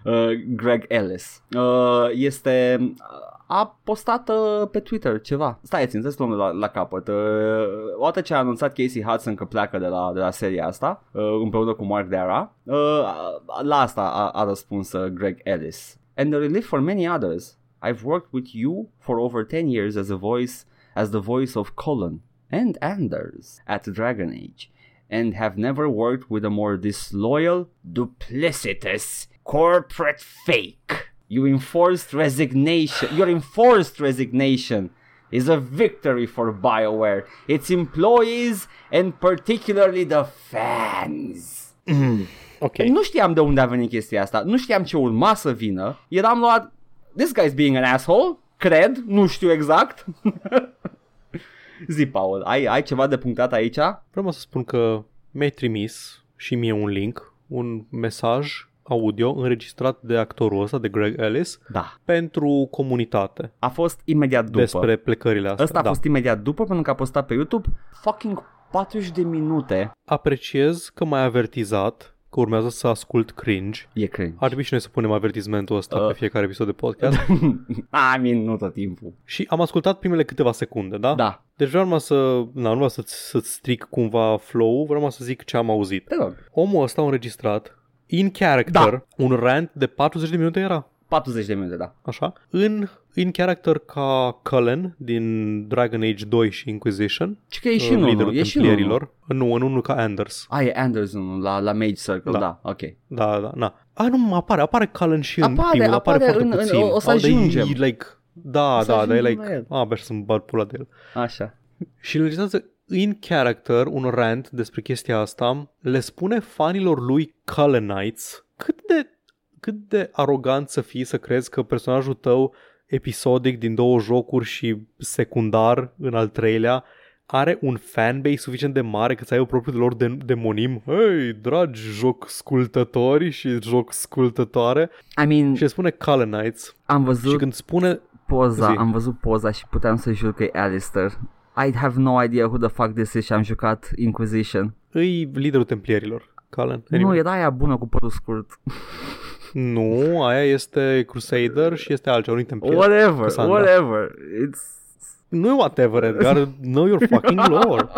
uh, Greg Ellis. Uh, este, a postat uh, pe Twitter ceva. Stai țin, să luăm la, la capăt. Uh, odată ce a anunțat Casey Hudson că pleacă de la, de la seria asta, uh, împreună cu Mark Dara, uh, la asta a, a răspuns uh, Greg Ellis. And the relief for many others. I've worked with you for over 10 years as a voice as the voice of Colin and Anders at Dragon Age, and have never worked with a more disloyal, duplicitous, corporate fake. You enforced resignation. Your enforced resignation is a victory for BioWare, its employees, and particularly the fans. Mm-hmm. Ok. Nu știam de unde a venit chestia asta, nu știam ce urma să vină. Eram luat, this guy's being an asshole, cred, nu știu exact. Zi, Paul, ai, ai ceva de punctat aici? Vreau să spun că mi-ai trimis și mie un link, un mesaj audio înregistrat de actorul ăsta, de Greg Ellis, Da. pentru comunitate A fost imediat după. despre plecările astea. Ăsta a da. fost imediat după pentru că a postat pe YouTube fucking 40 de minute. Apreciez că m-ai avertizat că urmează să ascult cringe. E cringe. Ar trebui și noi să punem avertizmentul ăsta Uh. pe fiecare episod de podcast. I mean, nu tot timpul. și am ascultat primele câteva secunde, da? Da. Deci vreau numai să, na, nu vreau să-ți, să-ți stric cumva flow, vreau numai să zic ce am auzit. Te rog. Omul ăsta a înregistrat in character un rant de 40 de minute era. 40 de minute, da. Așa. În, in character ca Cullen din Dragon Age 2 și Inquisition. Și că e și uh, în unul, liderul e și în unul. templierilor. Nu, în unul ca Anders. A, e Anderson la, la Mage Circle, da, Da. da ok. Da, da, na. A, nu, apare, apare Cullen și în Apare, primul, apare, apare foarte în- în- puțin. o să Al de- ajungem. E, like, da, O să da, dar e ajungem la like, el. a, abia să-mi bat pula de el. Așa. Și înregistrează in character un rant despre chestia asta, le spune fanilor lui Cullenites cât de, cât de arogant să fii să crezi că personajul tău episodic din două jocuri și secundar în al treilea are un fanbase suficient de mare că să aibă propriul lor de- demonim. Hei, dragi joc scultători și joc scultătoare. I mean, Și spune Calenites. am Și văzut când spune poza, zi. am văzut poza și puteam să jur că e Alistair. I have no idea who the fuck this is și am jucat Inquisition. îi liderul templierilor. Calen. Nu, Anyway. era aia bună cu părul scurt. Nu, aia este Crusader și este altceva, nu templier. Whatever, Cassandra. whatever. It's... Nu e whatever, Edgar, know your fucking lore.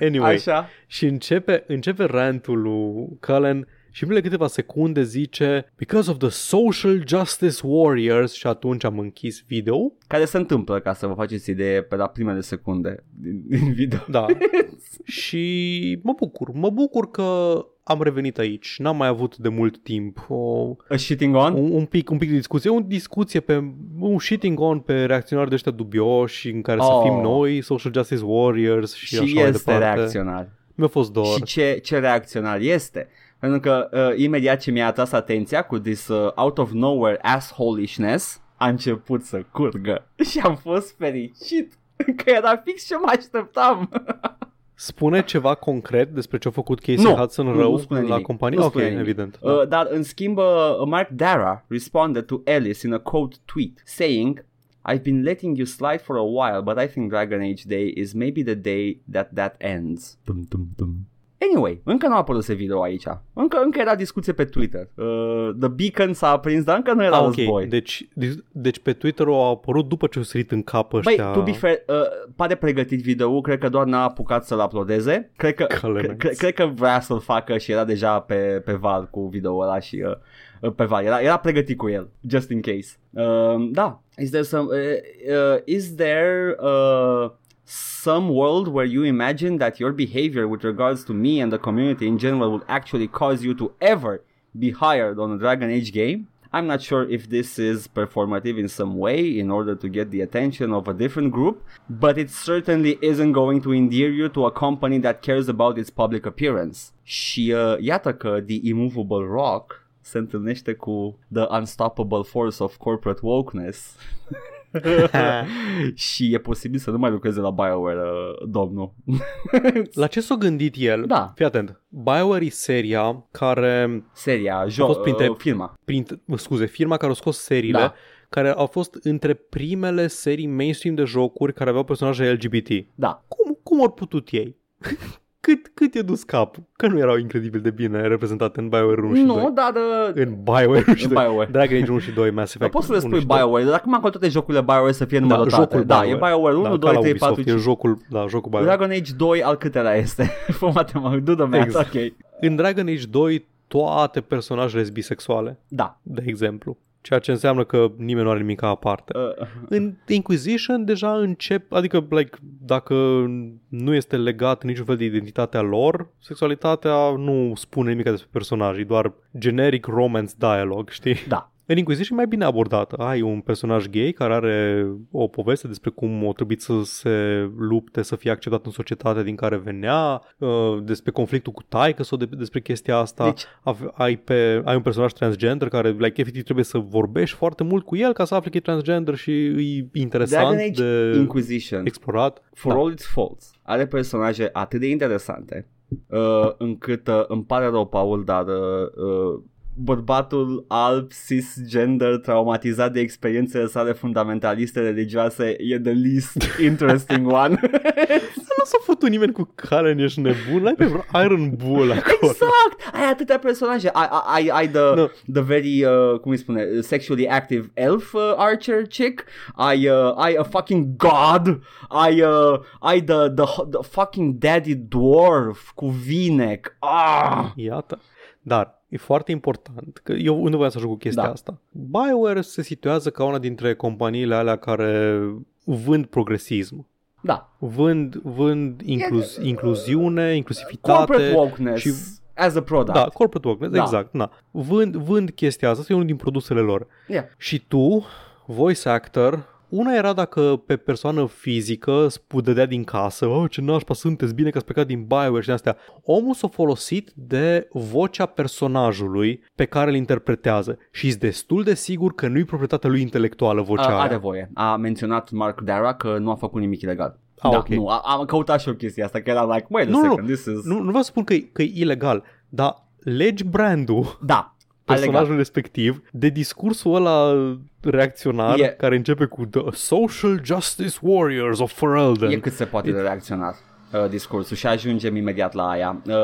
Anyway, Așa. și începe, începe rantul lui Cullen și în primele câteva secunde zice Because of the social justice warriors și atunci am închis video. Care se întâmplă, ca să vă faceți idee, pe la primele secunde din, din video. Da. și mă bucur, mă bucur că am revenit aici. N-am mai avut de mult timp o, A shitting on? un, un, pic, un pic de discuție, o discuție pe un shitting on pe reacționari de ăștia dubioși în care oh. să Oh. fim noi, social justice warriors și, Și așa mai este departe. reacționar. Mi-a fost dor. Și ce, ce reacționar este. Pentru că uh, imediat ce mi-a atras atenția cu this uh, out of nowhere assholishness, a început să curgă și am fost fericit că era fix ce mă așteptam. Spune ceva concret despre ce a făcut Casey Nu, Hudson nu, rău nu spune la nimic. companie? Nu ok, spune nimic. evident. da. Uh, dar în schimb, uh, Mark Dara responded to Ellis in a quote tweet saying I've been letting you slide for a while, but I think Dragon Age Day is maybe the day that that ends. Dum, dum, dum. Anyway, încă nu a apărut video aici. Încă, încă era discuție pe Twitter. Uh, the Beacon s-a aprins, dar încă nu era Ah, ok, război. deci, deci pe Twitter au apărut după ce au sărit în cap Băi, ăștia... to be fair, uh, pare pregătit video cred că doar n-a apucat să-l uploadeze. Cred că, Călăneț. cre- cred că vrea să-l facă și era deja pe, pe val cu video ăla și uh, uh, pe val. Era, era pregătit cu el, just in case. Uh, da. Is there some, uh, uh, is there uh, some world where you imagine that your behavior with regards to me and the community in general would actually cause you to ever be hired on a Dragon Age game? I'm not sure if this is performative in some way in order to get the attention of a different group, but it certainly isn't going to endear you to a company that cares about its public appearance. Și uh, iată că The Immovable Rock se întâlnește cu The Unstoppable Force of Corporate Wokeness. și e posibil să nu mai lucreze la BioWare, uh, domnul. La ce s-a gândit el? Da. Fii atent. BioWare e seria care, Seria, jo- fost printre- uh, firma. prin, scuze, firma care a scos seriile, Da. care au fost între primele serii mainstream de jocuri care aveau personaje LGBT. Da. Cum, cum au putut ei? cât, cât e dus cap? Că nu erau incredibil de bine reprezentate în BioWare 1 și 2. Nu, dar uh, În BioWare 1 și În 2. BioWare. Dragon Age 1 și 2, Mass Dar Effect poți să le 1 spui și 2. BioWare, dar acum cu toate jocurile BioWare să fie Da, numărătate. jocul da, BioWare. e BioWare 1, da, 2, ca la 3, Ubisoft, 4, E 5. jocul, da, jocul BioWare. Dragon Age 2 al câtelea este? Fă matematic, do the math, Exact. ok. În Dragon Age 2 toate personajele sunt bisexuale, Da. de exemplu. Ceea ce înseamnă că nimeni nu are nimic aparte. Uh, În Inquisition deja încep, adică like, dacă nu este legat niciun fel de identitatea lor, sexualitatea nu spune nimic despre personaj, e doar generic romance dialogue, știi? da. În Inquisition e mai bine abordată. Ai un personaj gay care are o poveste despre cum o trebuit să se lupte să fie acceptat în societatea din care venea, uh, despre conflictul cu taică sau de, despre chestia asta. Deci- Ave- ai, pe, ai un personaj transgender care, like, efectiv trebuie să vorbești foarte mult cu el ca să afli că e transgender și e interesant Dragon Age de Inquisition, explorat. for Da. all its faults, are personaje atât de interesante uh, încât uh, îmi pare rău, Paul, dar uh, uh, bărbatul alb, cisgender, traumatizat de experiențele sale fundamentaliste religioase e the least interesting one. Nu s-a făcut nimeni cu Karen, ești nebun? L-ai pe vreo Iron Bull acolo. Exact! Ai atâtea personaje. Ai, ai, ai the, No. the very, uh, cum îi spune, sexually active elf uh, archer chick. Ai, uh, ai a fucking god. Ai, uh, ai the, the, the fucking daddy dwarf cu vinec. Ah! Iată. Dar e foarte important, că eu nu voiam să joc cu chestia Da. asta. BioWare se situează ca una dintre companiile alea care vând progresism. Da. Vând, vând inclus, E- incluziune, inclusivitate. Corporate wokeness și- as a product. Da, corporate wokeness, Da. exact. Na. Vând, vând chestia asta, asta e unul din produsele lor. Yeah. Și tu, voice actor, una era dacă pe persoană fizică îți dădea din casă, oh, ce nașpa sunteți, bine că ați plecat din BioWare și din astea. Omul s-a folosit de vocea personajului pe care îl interpretează și e destul de sigur că nu-i proprietatea lui intelectuală vocea A, aia. are voie. A menționat Mark Dara că nu a făcut nimic ilegal. Ah, da, ok. nu, a- am căutat și o chestie asta, că era like, wait a Nu, nu, second, this is... Nu, nu vreau să spun că e, că e ilegal, dar legi brandul Da, personajul alegat. respectiv de discursul ăla reacționar E- care începe cu The Social Justice Warriors of Ferelden. E cât se poate de reacționat uh, discursul și ajungem imediat la aia. Uh,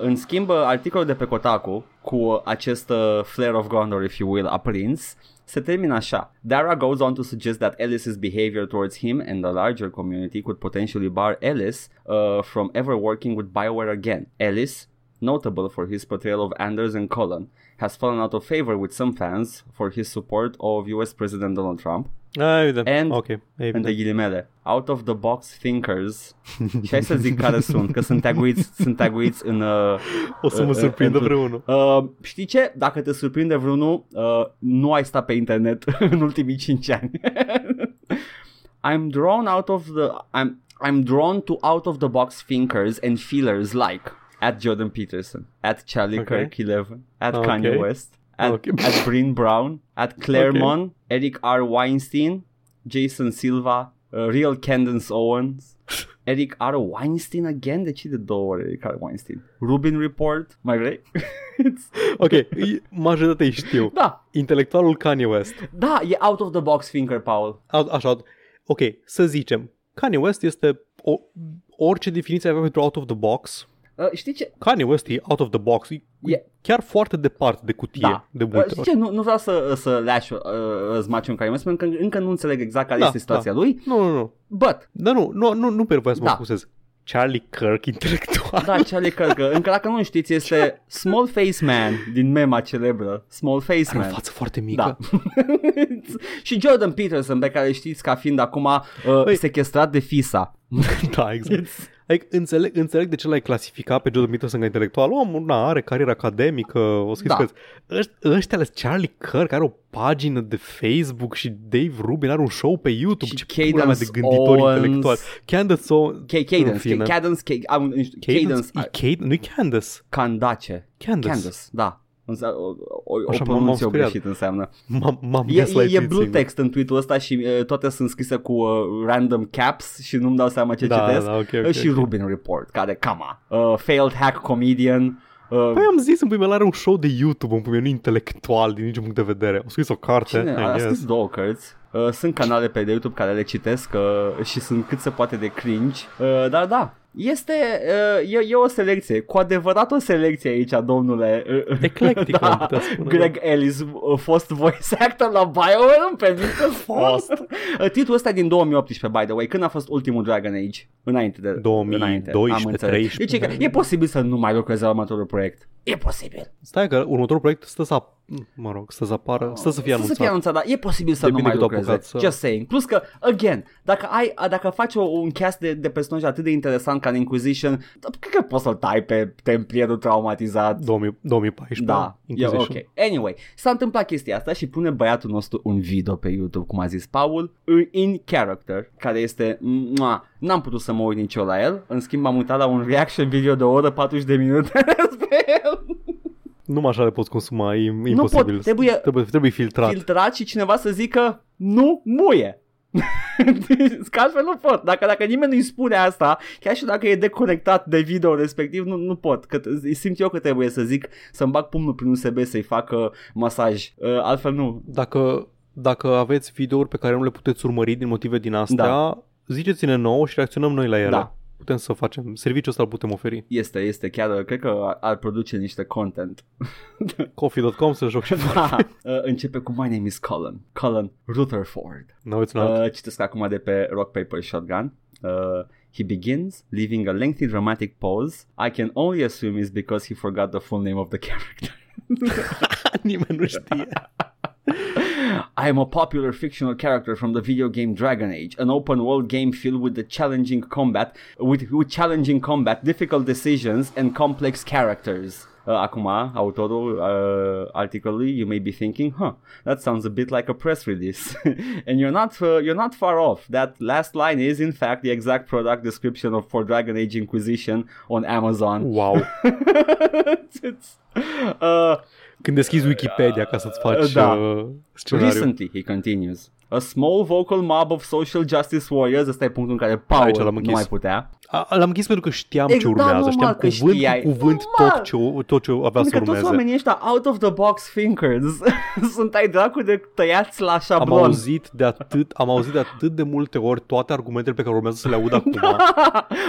în schimb, uh, articolul de pe Kotaku cu acest uh, flare of Gondor, if you will, aprins, se termină așa. Dara goes on to suggest that Ellis's behavior towards him and the larger community could potentially bar Ellis uh, from ever working with Bioware again. Ellis, notable for his portrayal of Anders and Cullen, has fallen out of favor with some fans for his support of US President Donald Trump Ah, evident. And- ok, evident. între ghilimele, out of the box thinkers și hai să zic care sunt, că sunt taguiți, sunt taguiți în... Uh, O să mă uh, surprindă uh, vreunul. uh, știi ce? Dacă te surprinde vreunul, uh, nu ai stat pe internet în ultimii 5 ani. I'm drawn out of the... I'm, I'm drawn to out of the box thinkers and feelers like at Jordan Peterson, at Charlie Okay. Kirk 11, at Okay. Kanye West, at, Okay. at Breen Brown, at Claremont, Eric R. Weinstein, Jason Silva, uh, Real Candace Owens, Eric R. Weinstein again? De ce de două ori Eric R. Weinstein? Rubin Report? Mai vrei? It's- Ok, e- majoritatea îi știu. da, Intelectualul Kanye West. da, e out of the box thinker, Paul. A- Așa, ok, să zicem, Kanye West este o, orice definiție avea pentru out of the box. Uh, știi ce? Kanye West e out of the box, e E, chiar foarte departe de cutie, da. de Uh, multe știi ori. ce? Nu, nu vreau să, să leaș uh, zmaciu în care mă spun că încă nu înțeleg exact care Da, este situația da. lui, Nu, nu, nu. but, Dar nu, nu, nu, nu pe voie să mă Da. scuzez. Charlie Kirk intelectual. da, Charlie Kirk, încă dacă nu știți, este Small Face Man din mema celebră, Small Face Are o Man. față foarte mică. Da. și Jordan Peterson, pe care știți ca fiind acum uh, Băi. sequestrat de FISA. da exact. Adică înțeleg, înțeleg de ce l-ai clasificat pe Jordan Peterson ca intelectual. Omul na, are carieră academică, o scris Da. da. Ăștia, ăștia ales Charlie Kirk are o pagină de Facebook și Dave Rubin are un show pe YouTube. Și ce pula mea de Cadence gânditori Owens. intelectuali. Candace Owens. Ca- Cadence, în fine. Ca- Cadence, Ca- am- nu știu, Cadence, Cadence, e Cadence, nu-i Candace. Candace. Candace. Candace, da. Înse- O, o, o Așa, m-am pronunție speriat. greșit înseamnă. M-am, m-am E, e, e gaslightuit blue singur. text în tweet-ul ăsta și uh, toate sunt scrise cu uh, random caps și nu-mi dau seama ce Da, citesc. da, ok, ok, Uh, și ok. Rubin Report, care, come on, uh, failed hack comedian. Uh, Păi am zis în primul are un show de YouTube, în primul nu intelectual din niciun punct de vedere. Au scris o carte, Cine? I A guess. scris două cărți. Uh, sunt canale pe YouTube care le citesc uh, și sunt cât se poate de cringe. Uh, dar da, este uh, e, e o selecție, cu adevărat o selecție aici, domnule. Uh, Eclectică, am putea spune. Greg Ellis, uh, fost voice actor la BioWare, îmi permit că fost. Uh, Titlul ăsta e din 2018, by the way. Când a fost ultimul Dragon Age? Înainte de... 2012, înainte. Am înțeles. 13. Deci, e, e posibil să nu mai lucreze la următorul proiect. E posibil. Stai că următorul proiect stă să, ap- mă rog, stă să apară, stă să fie Să anunțat. fie anunțat, dar e posibil să nu Depinde mai cât au lucreze. apucat să- Just saying. Plus că, again, dacă ai, dacă faci o, un cast de, de personaj atât de interesant ca în Inquisition, cred că poți să-l tai pe templierul traumatizat. 2000, 2014. Da, e Inquisition. ok. Anyway, s-a întâmplat chestia asta și pune băiatul nostru un video pe YouTube, cum a zis Paul, în- in character, care este, mua, n-am putut să mă uit nici eu la el, în schimb am uitat la un reaction video de o oră 40 de minute despre el. Numai așa le poți consuma, e imposibil. pot, trebuie- trebuie, trebuie filtrat. filtrat și cineva să zică nu muie. Că altfel nu pot. Dacă, dacă nimeni nu-i spune asta, chiar și dacă e deconectat de video respectiv, nu, nu pot. Că t- simt eu că trebuie să zic să-mi bag pumnul prin USB să-i facă masaj. Uh, altfel nu. Dacă, dacă aveți videouri pe care nu le puteți urmări din motive din astea, Da. ziceți-ne nouă și reacționăm noi la ele. Da. Putem să facem, serviciul ăsta îl putem oferi. Este, este chiar, cred că ar- ar produce niște content. Coffee.com să joc și Da. Uh, începe cu My name is Colin. Colin Rutherford. No, it's not. Uh, citesc acum de pe Rock Paper Shotgun. Uh, he begins, leaving a lengthy dramatic pause. I can only assume is because he forgot the full name of the character. Nimeni nu știe. I am a popular fictional character from the video game Dragon Age, an open world game filled with the challenging combat, with, with challenging combat, difficult decisions, and complex characters. Uh, acum, autorul uh, articolului, you may be thinking, huh, that sounds a bit like a press release. and you're not, uh, you're not far off. That last line is, in fact, the exact product description of for Dragon Age Inquisition on Amazon. Wow. It's, uh, Când deschizi Wikipedia ca să-ți faci Da. uh, scenariu. Recently, he continues, A small vocal mob of social justice warriors, ăsta e punctul în care Paul Aici l-am nu închis. mai putea. A, l-am închis pentru că știam Exact, ce urmează, normal știam că cuvânt știai. cu cuvânt Normal. tot ce, tot ce avea Pentru să că toți urmeze. oamenii ăștia out of the box thinkers sunt ai dracu de tăiați la Am șablon. auzit de atât, am auzit de atât de multe ori toate argumentele pe care urmează să le aud acum.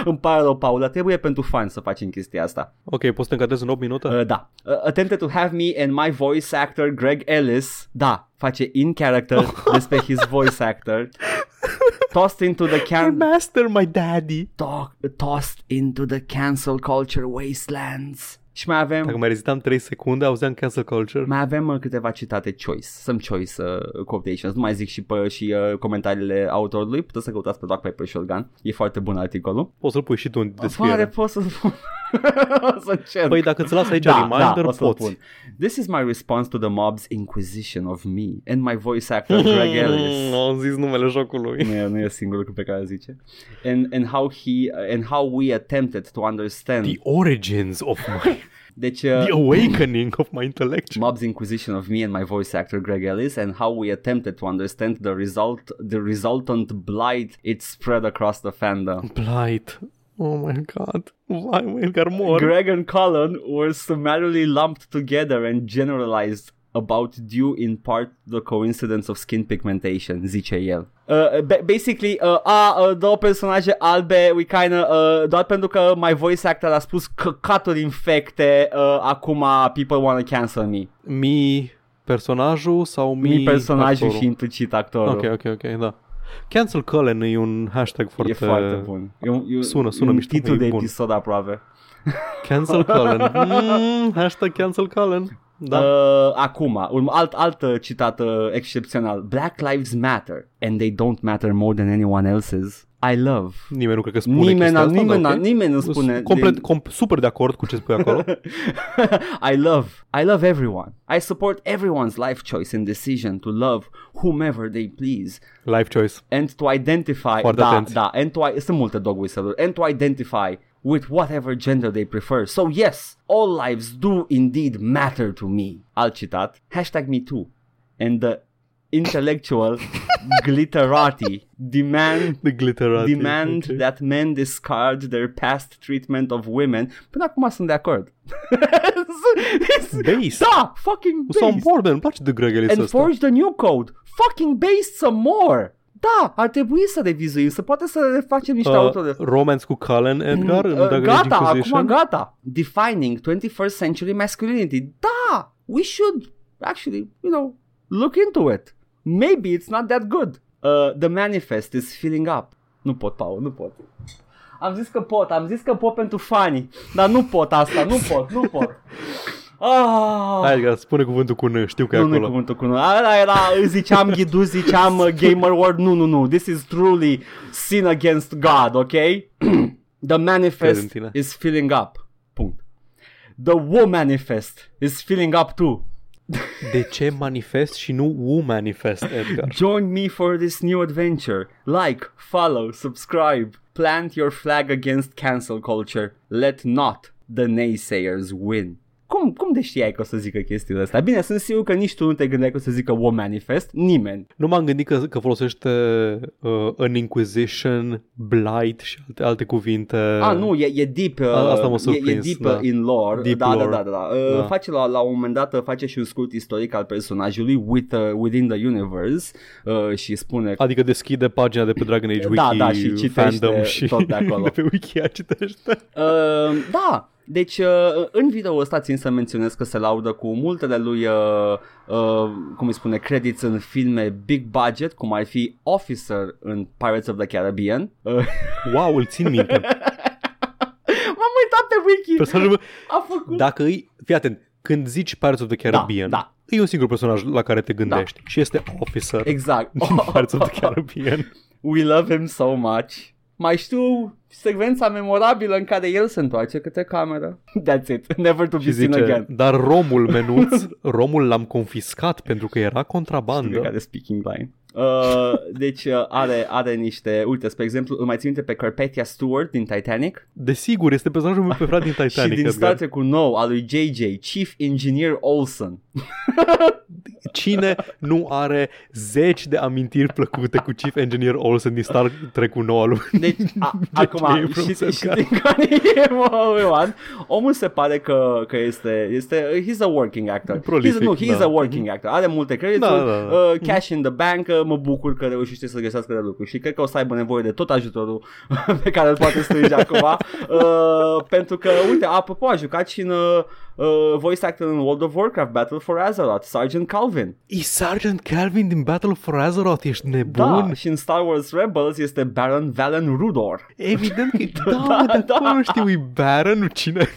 Îmi pare rău, Paul, dar trebuie pentru fani să facem chestia asta. Ok, poți să te încadrezi în 8 minute? Uh, da. Uh, attempted to have me and my voice actor Greg Ellis. Da, face in character despre his voice actor. Tossed into the My can master, my daddy. to- tossed into the cancel culture wastelands. Și mai avem Dacă mai rezitam 3 secunde, auzeam cancel culture. mai avem uh, câteva citate choice, some choice uh, quotations. Nu mai zic și pe și uh, comentariile autorului, puteți să căutați pe Dark Paper Shotgun. E foarte bun articolul. Poți să-l pui și tu în Oare descriere. pot să spun? o să încerc. Păi dacă îți las aici da, reminder, da, o să-l poți. pun. This is my response to the mob's inquisition of me and my voice actor Greg Ellis. Mm, Am zis numele jocului. nu, e, nu e singurul lucru pe care îl zice. And, and, how he, and how we attempted to understand. The origins of my... deci, The uh, awakening of my intellect. Mob's inquisition of me and my voice actor Greg Ellis and how we attempted to understand the result the resultant blight it spread across the fandom. Blight. Oh my god. Why my Edgar Moore? Greg and Colin were summarily lumped together and generalized about due in part the coincidence of skin pigmentation, zice el. Uh, ba- basically, uh, a, uh, două personaje albe, we kinda, uh, doar pentru că my voice actor a spus căcaturi infecte, uh, acum people wanna cancel me. Mi personajul sau mi, Mi personajul actorul? și implicit actorul. Ok, ok, ok, da. Cancel Cullen e un hashtag foarte... E foarte bun. E un, e, Sună- sună e un mișto, titlu e de bun. episod aproape. Cancel Cullen. Mm, hashtag Cancel Cullen. Da. Uh, acum, un alt, alt uh, citat uh, excepțional. Black lives matter and they don't matter more than anyone else's. I love. Nimeni nu cred că spune Nimeni, chestia n- asta, nimeni, da, n- ok. nimeni nu spune. Complet, com- super de acord cu ce spui acolo. I love, I love everyone. I support everyone's life choice and decision to love whomever they please Life choice. and to identify Foarte da, atenți. da, and to, sunt multe dog whistle and to identify with whatever gender they prefer. So yes, all lives do indeed matter to me. Alt citat, hashtag me too. And the intellectual glitterati demand The glitterati. demand ok. that men discard their past treatment of women. Până acum sunt de acord. Based. da, fucking based. board, man, îmi place de Greg Ellis And forge the new code. Fucking based some more. Da, ar trebui să revizuim, să poate să refacem niște uh, autori. Uh, romance cu Cullen, Edgar, în Uh, Dragon Age gata, Inquisition. acum gata. Defining 21st century masculinity. Da, we should actually, you know, look into it. Maybe it's not that good. Uh, the manifest is filling up. Nu pot, Paul, nu pot. Am zis că pot, am zis că pot pentru fanii, dar nu pot asta, nu pot, nu pot. Ah. Hai, Edgar, spune cuvântul cu N, știu că e Nu, nu acolo. cuvântul cu nu. Ala era, ziceam ghidu, ziceam uh, gamer word. Nu, nu, nu. This is truly sin against God, ok? The Cred manifest în tine. is filling up. Punct. The wo manifest is filling up too. De ce manifest și nu U manifest, Edgar? Join me for this new adventure. Like, follow, subscribe. Plant your flag against cancel culture. Let not the naysayers win. Cum, cum de știai că o să zică chestiile astea? Bine, sunt sigur că nici tu nu te gândeai că o să zică wo manifest. Nimeni. Nu m-am gândit că, că folosește uh, an Inquisition, Blight și alte, alte cuvinte. Ah, nu, e, e deep, uh, A, asta m-a e, e surprins, deep da. uh, in lore. Deep da, lore. da, da, da, da. Uh, Da. Face la, la un moment dat, uh, face și un scurt istoric al personajului with, uh, within the universe uh, și spune Adică deschide pagina de pe Dragon Age Wiki, Da, da, și citește fandom și tot de acolo. de pe Wiki citește. Uh, da, deci uh, în video ăsta țin să menționez că se laudă cu multele lui, uh, uh, cum îi spune, credits în filme big budget, cum ar fi Officer în Pirates of the Caribbean. Uh, Wow, îl țin minte. m-am uitat pe wiki, Personajul a făcut... Dacă îi, fii atent, când zici Pirates of the Caribbean, da. e un singur personaj la care te gândești și este Officer Exact. din Pirates of the Caribbean. We love him so much. Mai știu secvența memorabilă în care el se întoarce către cameră. That's it. Never to be Și seen zice, again. dar romul menuț, romul l-am confiscat pentru că era De contrabandă. care speaking line. Uh, deci uh, are, are niște, uite, spre exemplu, îl mai țin minte pe Carpathia Stewart din Titanic Desigur, este personajul meu preferat din Titanic, și din Edgar. Star Trek nou al lui JJ, Chief Engineer Olsen. Cine nu are zeci de amintiri plăcute cu Chief Engineer Olsen din Star Trek nou al lui? Deci, a, acum, Abrams, și, și Edgar. din care e, mă, Ioan, omul se pare că, că este, este, he's a working actor. Prolific, he's, nu, he's da. a working actor. Are multe credituri, Da, da, da. uh, cash in the bank, uh, mă bucur că reușește să găsească de lucru și cred că o să aibă nevoie de tot ajutorul pe care îl poate strânge acum. Uh, pentru că, uite, apropo, a jucat și în uh, uh, voice actor în World of Warcraft Battle for Azeroth, Sergeant Calvin. E Sergeant Calvin din Battle for Azeroth, ești nebun? Da, și în Star Wars Rebels este Baron Valen Rudor. Evident că da, Da, da, da. da. nu știu, e Baron, nu cine?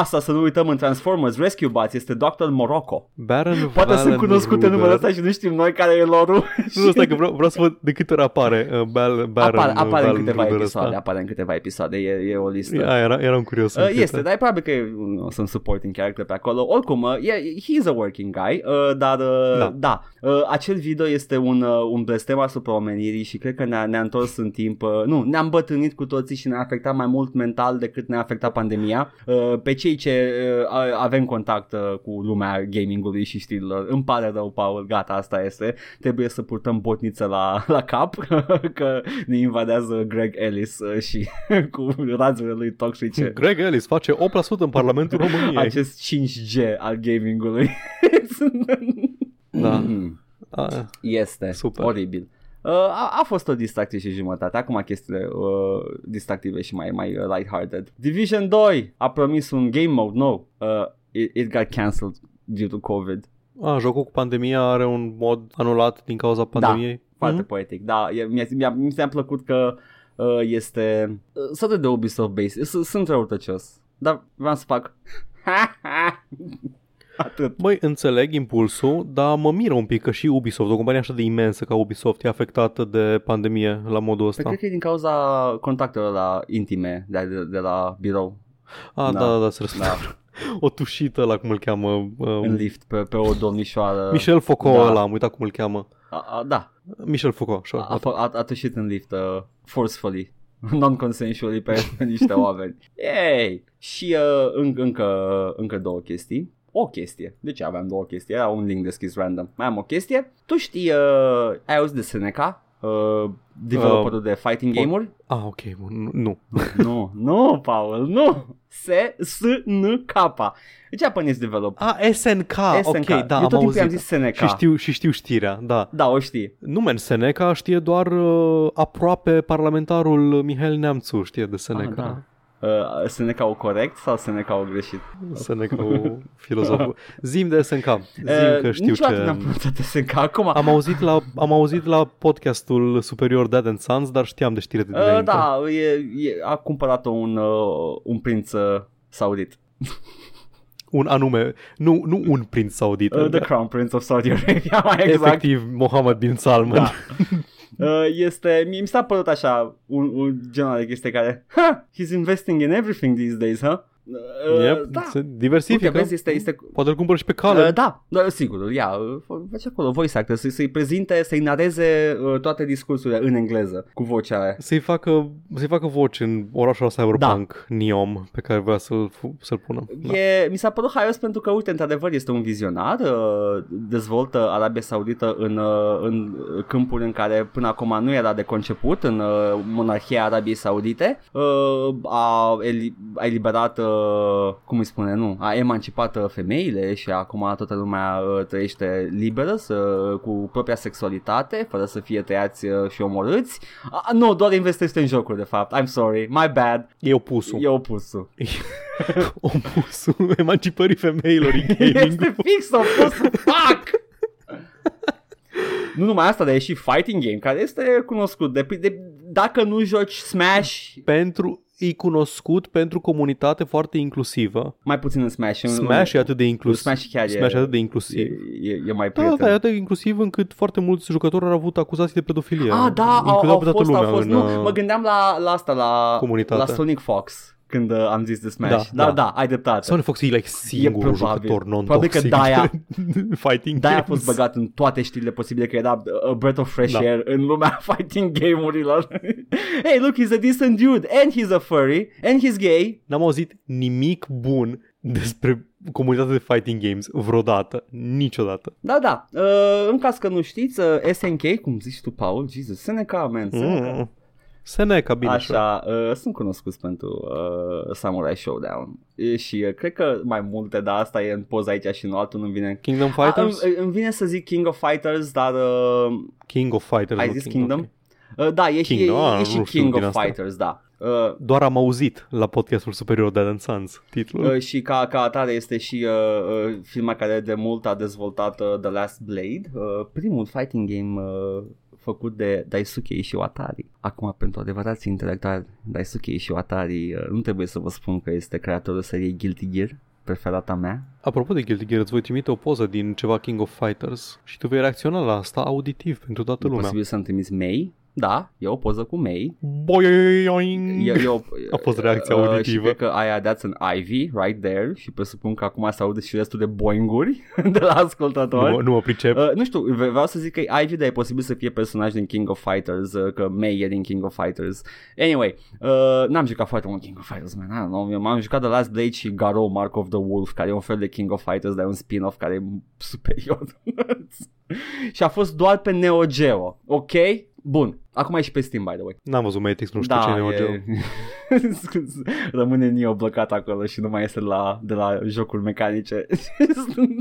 Asta, să nu uităm în Transformers Rescue Bots, este Dr. Morocco. Baron Poate Valen sunt cunoscute Ruder. numele ăsta și nu știm noi care e lorul. Nu, stai că vreau, vreau să văd de câte ori apare uh, Bal, Baron apare, apare în Valen câteva Ruder episoade, ăsta. apare în câteva episoade, e, e o listă. Ia, era, eram curios. în Uh, câte. este, dar e probabil că e, nu, sunt supporting character pe acolo. Oricum, uh, e, he's a working guy, uh, dar uh, da, Da. da uh, acel video este un, uh, un blestem asupra omenirii și cred că ne-a, ne-a întors în timp, uh, nu, ne-am bătrânit cu toții și ne-a afectat mai mult mental decât ne-a afectat pandemia. Uh, pe cei ce uh, a- avem contact uh, cu lumea gamingului și știrilor, îmi pare rău, Paul, gata, asta este. Trebuie să purtăm botniță la, la cap, că ne invadează Greg Ellis uh, și cu razurile lui toxice. Greg Ellis face 8% în Parlamentul României. Acest 5G al gamingului. Da. Mm. A, Este Super. oribil. Uh, a, a fost o distracție și jumătate. Acum chestiile uh, distractive și mai mai uh, lighthearted. Division 2 a promis un game mode nou. Uh, it, it got cancelled due to COVID. a, jocul cu pandemia are un mod anulat din cauza pandemiei. Foarte Mhm. poetic. Da, e, mi-a, mi-a, mi s-a plăcut că uh, este uh, sort de Ubisoft based. S- Sunt răutăcios. Dar vreau să fac Atât. Băi, înțeleg impulsul, dar mă miră un pic că și Ubisoft, o companie așa de imensă ca Ubisoft, e afectată de pandemie la modul Păi ăsta. cred că e din cauza contactelor la intime de, de, de la birou. A, Da. da, da, da, se răspunde. Da, O tușită la cum îl cheamă. în Um, lift pe, pe o domnișoară. Michel Foucault Da. ăla, am uitat cum îl cheamă. A, a, da, Michel Foucault, așa. a, a, a, a tușit în lift uh, forcefully, non-consensually pe niște oameni. Yay! Și uh, în, încă, încă două chestii. O chestie. De ce aveam două chestii? Era un link deschis random. Mai am o chestie. Tu știi, uh, ai auzit de Seneca? Uh, developerul Uh, de fighting game-uri? Ah, ok, bun, nu. nu, nu, Paul, nu. Se, S, N, K. Japanese developer. Ah, SNK, SNK. ok, da, Eu am tot timpul auzit. am zis Seneca. Și știu, și știu știrea, da. Da, o știi. Nu, men, Seneca știe doar uh, aproape parlamentarul Mihail Neamțu știe de Seneca. Ah, da. Uh, Seneca o corect sau Seneca o greșit? Seneca, o filozoful. Zim de SNK, zim Uh, că știu niciodată ce... n-am pronunțat Seneca. Acum, Am auzit, la, am auzit la podcastul superior Dad and Sons, dar știam de știre de uh, dinainte. da, e, e, a cumpărat un, uh, un prinț uh, saudit. Un anume, nu, nu un prinț saudit. Uh, the Crown Prince of Saudi Arabia, mai exact. Efectiv, Mohammed bin Salman. Da. Uh, este, mi mi s-a părut așa un, un genul de chestie care ha, he's investing in everything these days, huh? Uh, Yep, da. se diversifică. Uite, vezi, este, este Poate îl cumpără și pe cale. Uh, da, da, sigur, îl ia, uh, face acolo voice actor, să, să-i prezinte, să-i nareze uh, toate discursurile în engleză, cu vocea aia. Să-i facă, să-i facă voce în orașul ăla cyberpunk, Da. Neom, pe care vrea să-l, fu- să-l pună. Da. E, mi s-a părut haios pentru că, uite, într-adevăr este un vizionar, uh, dezvoltă Arabia Saudită în, uh, în câmpuri în care până acum nu era de conceput, în uh, monarhia Arabiei Saudite, uh, a, eli- a eliberat, uh, cum îi spune, nu, a emancipat uh, femeile și acum toată lumea uh, trăiește liberă să, cu propria sexualitate, fără să fie tăiați uh, și omorâți. A, nu, doar investește în jocuri, de fapt. I'm sorry, my bad. E opusul. E opusul. opusul emancipării femeilor în gaming. Este fix opusul, fuck! nu numai asta, dar e și fighting game, care este cunoscut. De, de, dacă nu joci Smash, pentru e cunoscut pentru comunitate foarte inclusivă. mai puțin în Smash. în- Smash e atât de inclusiv. Smash chiar e, Smash e atât de e, inclusiv. e, e mai Da, prieten. da, e atât de inclusiv încât foarte mulți jucători au avut acuzații de pedofilie. Ah, da, au, Includeau au pe toată fost, lumea au fost. în, Nu, uh, mă gândeam la, la asta, la, comunitate. la Sonic Fox. Când uh, am zis de Smash. Da, Da, da, da. da ai dreptate. Sony Fox e like singurul probabil. jucător non Probabil că de-aia- fighting Da, a games. fost băgat în toate știrile posibile că era a breath of fresh Da. air în lumea fighting game-urilor. hey, look, he's a decent dude and he's a furry and he's gay. N-am auzit nimic bun despre comunitatea de fighting games vreodată. Niciodată. Da, da. Uh, în caz că nu știți, uh, SNK, cum zici tu, Paul, Jesus, SNK, man, SNK. Mm. Seneca, bine. sure. Așa, uh, sunt cunoscuți pentru uh, Samurai Showdown E, și uh, cred că mai multe, dar asta e în poza aici și în altul nu-mi vine. Kingdom Fighters? A, îmi, îmi vine să zic King of Fighters, dar uh, King of Fighters. ai nu zis King, Kingdom? ok. Uh, da, e, și- Kingdom, e, ah, e și nu știu King din of asta. Fighters, da. Uh, Doar am auzit la podcastul superior de Adam Sons titlul. Uh, și ca, ca atare este și uh, uh, filma care de mult a dezvoltat uh, The Last Blade, uh, primul fighting game uh, făcut de Daisuke Ishiwatari. Acum, pentru adevărații intelectuali, Daisuke Ishiwatari, uh, nu trebuie să vă spun că este creatorul seriei Guilty Gear, preferata mea. Apropo de Guilty Gear, îți voi trimite o poză din ceva King of Fighters și tu vei reacționa la asta auditiv pentru toată E lumea. posibil să-mi trimiți May. Da, e o poză cu May. Boing! E, e o, A fost reacția uh, Și auditivă. cred că aia that's an Ivy right there și presupun că acum se aude și restul de boinguri de la ascultători. Nu, mă- nu mă pricep. Uh, nu știu, v- vreau să zic că e Ivy, dar e posibil să fie personaj din King of Fighters, uh, că May e din King of Fighters. Anyway, uh, n-am jucat foarte mult King of Fighters, man. I don't know, eu m-am jucat The Last Blade și Garou Mark of the Wolf, care e un fel de King of Fighters, dar e un spin-off care e superior. și a fost doar pe Neo Geo, ok? Bun, acum e și pe Steam, by the way. N-am văzut Matrix, nu știu Da, ce e Neo Geo. e... Rămâne Neo blocat acolo și nu mai este la, de la jocuri mecanice.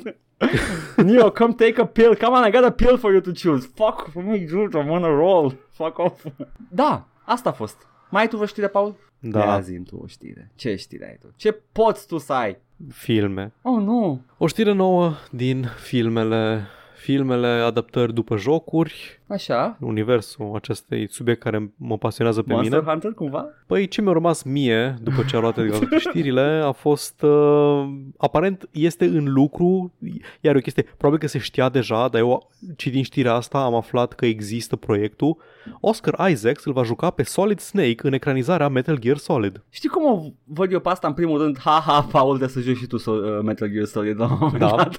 Neo, come take a pill. Come on, I got a pill for you to choose. Fuck for me, dude, I'm on a roll. Fuck off. Da, asta a fost. Mai ai tu vreo știre, Paul? Da, Ia zi tu o știre. Ce știre ai tu? Ce poți tu să ai? filme. Oh, nu. O știre nouă din filmele filmele, adaptări după jocuri, Așa. universul acestui subiect care mă pasionează pe Monster mine. Hunter, cumva? Păi ce mi-a rămas mie după ce a luat Edgar toate știrile a fost uh, aparent este în lucru iar e o chestie, probabil că se știa deja dar eu citind știrea asta am aflat că există proiectul Oscar Isaacs îl va juca pe Solid Snake în ecranizarea Metal Gear Solid Știi cum o văd eu pe asta în primul rând? Ha, ha, Paul, de să joci și tu so- uh, Metal Gear Solid la un moment Da. dat.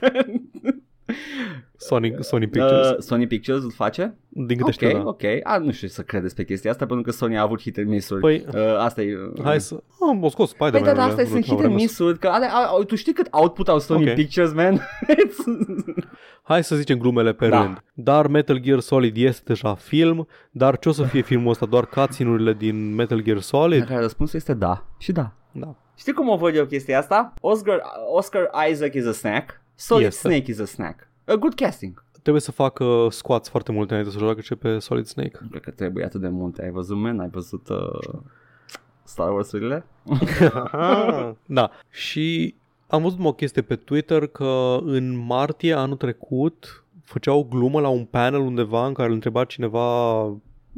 Sony, Sony Pictures Uh, Sony Pictures îl face? din câte Ok, știu, da. ok. A, nu știu să credeți pe chestia asta pentru că Sony a avut hit and miss-uri. Păi, uh, asta e... Uh, Hai să... Am scos Spider-Man. Păi da, da, asta e, sunt hit and miss-uri, că are, a, tu știi cât output au Sony Ok. Pictures, man? Hai să zicem glumele pe Da. rând. Dar Metal Gear Solid este deja film, dar ce o să fie filmul ăsta? Doar cutscene-urile din Metal Gear Solid? Care răspunsul este da. Și da. Da. Știi cum o văd eu chestia asta? Oscar, Oscar Isaac is a snack. Solid Este. Snake is a snack. A good casting. Trebuie să facă squats foarte multe înainte să joacă ce pe Solid Snake. Nu cred că trebuie atât de multe. Ai văzut, man? Ai văzut uh, Star Wars-urile? da. Și am văzut o chestie pe Twitter că în martie anul trecut făceau o glumă la un panel undeva în care îl întreba cineva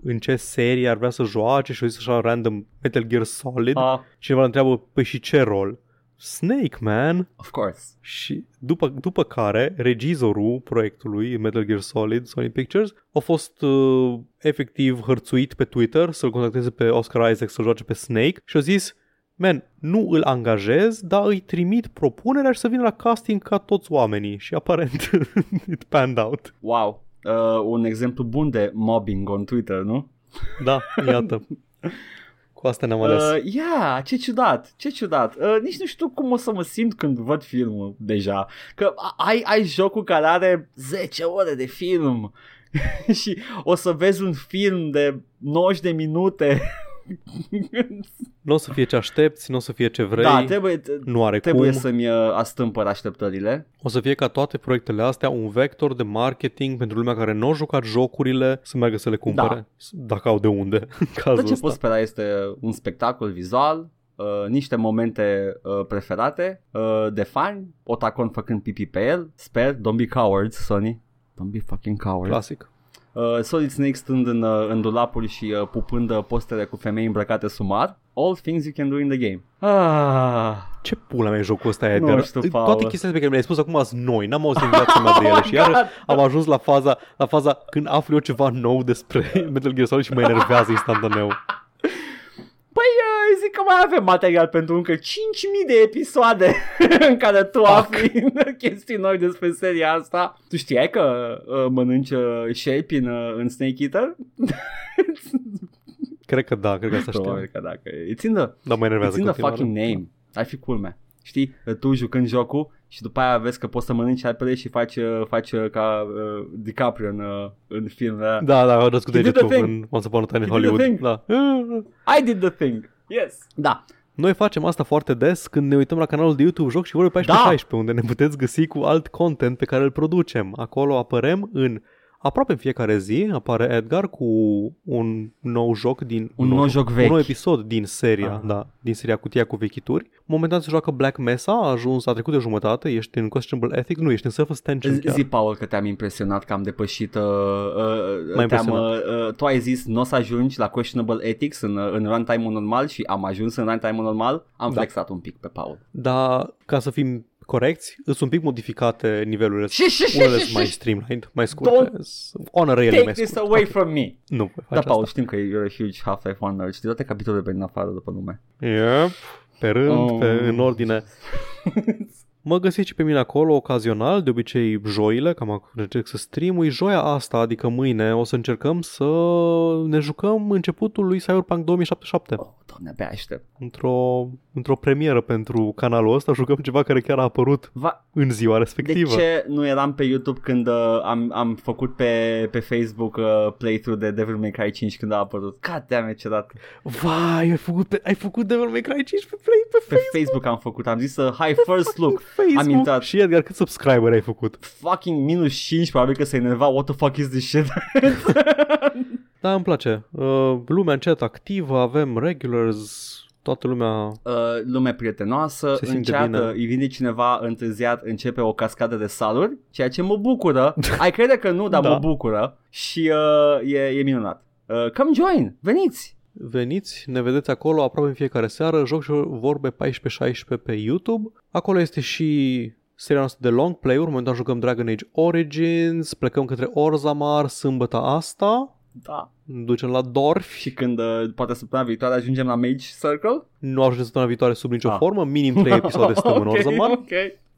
în ce serie ar vrea să joace și o zis așa random Metal Gear Solid. Ah, Cineva îl întreabă, păi și ce rol? Snake, man! of course. Și după, după care, regizorul proiectului Metal Gear Solid, Sony Pictures, a fost uh, efectiv hărțuit pe Twitter să-l contacteze pe Oscar Isaac să joace pe Snake și a zis, man, nu îl angajez, dar îi trimit propunerea și să vină la casting ca toți oamenii. Și aparent it panned out. Wow. Uh, un exemplu bun de mobbing on Twitter, nu? Da, iată. Cu asta ne-am ales. Uh, yeah, ce ciudat, ce ciudat. Uh, nici nu știu cum o să mă simt când văd filmul deja. Că a- ai, ai jocul care are 10 ore de film și o să vezi un film de 90 de minute. Nu o să fie ce aștepți, nu o să fie ce vrei, da, trebuie, nu are trebuie cum. să-mi uh, astâmpăr așteptările. O să fie ca toate proiectele astea un vector de marketing pentru lumea care nu a jucat jocurile să meargă să le cumpere. Dacă au de unde în cazul Tot ce ăsta. poți spera este un spectacol vizual, uh, niște momente uh, preferate uh, de fani, Otacon făcând pipi pe el, sper, don't be cowards, Sony. Don't be fucking cowards. Clasic. Uh, Solid Snake stând în, uh, în dulapuri și uh, pupând uh, postere cu femei îmbrăcate sumar. All things you can do in the game. Ah, Ce pula mea e jocul ăsta, Nu Edgar? știu, Paul. Toate chestiile pe care mi le-ai spus acum sunt noi. N-am auzit în viața mea de ele și iarăși am ajuns la faza, la faza când aflu eu ceva nou despre Metal Gear Solid și mă enervează instantaneu. Păi uh, zic că mai avem material pentru încă 5.000 de episoade în care tu afli chestii noi despre seria asta. Tu știai că uh, mănânci uh, shape în, uh, în Snake Eater? Cred că da, cred că asta știu. Probabil că dacă. It's țin the, Dar mă enervează it's țin the continuare. fucking name. Ar fi cool, man. Știi, tu jucând jocul și după aia vezi că poți să mănânci repede și faci, uh, faci uh, ca uh, DiCaprio în, uh, în filmul Da, da, au dat cu He did degetul the thing. în Once Upon a Time in He did the Hollywood. thing. Da. I did the thing. Yes. Da. Noi facem asta foarte des când ne uităm la canalul de YouTube Joc și Vorbe 1416, Da. unde ne puteți găsi cu alt content pe care îl producem. Acolo apărăm în aproape în fiecare zi, apare Edgar cu un nou joc din... Un nou joc vechi. Un nou episod din seria, Ah. da, din seria Cutia cu vechituri. Momentan se joacă Black Mesa, a ajuns, a trecut de jumătate, ești în Questionable Ethics, nu, ești în Self-Extension chiar. Zi, Paul, că te-am impresionat că am depășit... Uh, uh, M-a te-am, impresionat. uh, uh, tu ai zis nu o să ajungi la questionable ethics în, uh, în runtime-ul normal și am ajuns în runtime-ul normal. Am Da. flexat un pic pe Paul. Dar, ca să fim corecți, sunt un pic modificate nivelurile. Și, și, și, Unele și, sunt mai și, streamlined, mai scurte. On a rail Take mai this scurt. away Ok. from me. Nu voi Da, face Paul, asta. știm că you're a huge Half-Life 1 nerd. Știi toate capitolele pe din afară după nume. Yep. Pe rând, Oh. oh. pe, în ordine. Mă găsiți și pe mine acolo ocazional, de obicei joile, cam acum încerc să stream joia asta, adică mâine, o să încercăm să ne jucăm începutul lui Cyberpunk 2077. Oh, doamne, abia aștept. Într-o, într-o premieră pentru canalul ăsta, jucăm ceva care chiar a apărut Va, în ziua de respectivă. ce nu eram pe YouTube când uh, am, am făcut pe, pe Facebook uh, playthrough de Devil May Cry 5 când a apărut? God damn it, ce dat. Vai, ai făcut, pe, ai făcut Devil May Cry 5 pe, play, pe, Pe Facebook am făcut, am zis uh, hi first look. Facebook. Am intrat. Și Edgar, cât subscriber ai făcut? Fucking minus 5, probabil că se enerva, what the fuck is this shit? Da, îmi place. Uh, lumea încet activă, avem regulars, toată lumea... uh, lume prietenoasă, Se simte înceată, bine. îi vine cineva întârziat, începe o cascadă de saluri, ceea ce mă bucură. Ai crede că nu, dar Da. mă bucură și uh, e, e minunat. Uh, come join, veniți! Veniți, ne vedeți acolo aproape în fiecare seară, joc și vorbe 14-16 pe YouTube. Acolo este și seria noastră de long play-uri, momentan jucăm Dragon Age Origins, plecăm către Orzammar sâmbătă asta, Da. ne ducem la Dorf, Și când uh, poate săptămâna viitoare ajungem la Mage Circle? nu ajungem săptămâna viitoare sub nicio Ah. formă, minim 3 episoade stăm în Ok, Orzammar.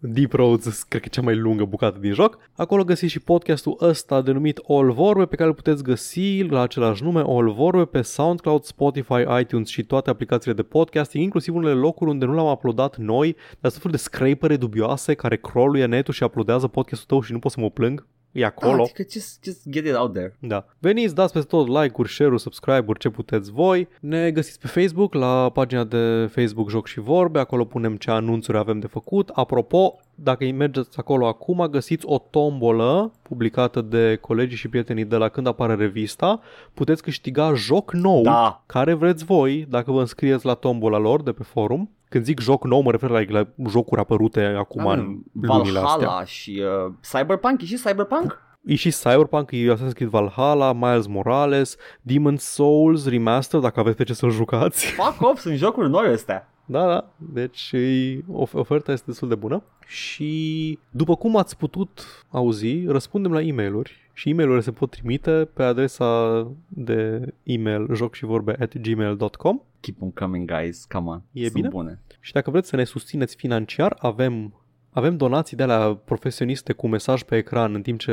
Ok. Deep Roads, cred că e cea mai lungă bucată din joc. Acolo găsiți și podcastul ăsta denumit All Vorbe, pe care îl puteți găsi la același nume, All Vorbe, pe SoundCloud, Spotify, iTunes și toate aplicațiile de podcasting, inclusiv unele locuri unde nu l-am uploadat noi, dar sunt fel de scrapere dubioase care crawluie netul și uploadează podcastul tău și nu pot să mă plâng. E acolo. Adică just, just get it out there. Da. Veniți, dați peste tot like-uri, share-uri, subscribe-uri, ce puteți voi. Ne găsiți pe Facebook, la pagina de Facebook Joc și Vorbe, acolo punem ce anunțuri avem de făcut. Apropo, dacă îi mergeți acolo acum, găsiți o tombolă publicată de colegii și prietenii de la când apare revista. Puteți câștiga joc nou Da. care vreți voi, dacă vă înscrieți la tombola lor de pe forum. Când zic joc nou, mă refer la, la jocuri apărute acum Da, în lunile astea. Valhalla și uh, Cyberpunk, e și Cyberpunk? E și Cyberpunk, e Assassin's Creed Valhalla, Miles Morales, Demon's Souls Remaster, dacă aveți pe ce să-l jucați. Fuck off, sunt jocuri noi astea. Da, da, deci e, of- oferta este destul de bună. Și după cum ați putut auzi, răspundem la e-mailuri și e mail se pot trimite pe adresa de e-mail joc și vorbe at gmail.com Keep on coming, guys, come on. E sunt bine? bune. și dacă vreți să ne susțineți financiar, avem avem donații de alea profesioniste cu mesaj pe ecran în timp ce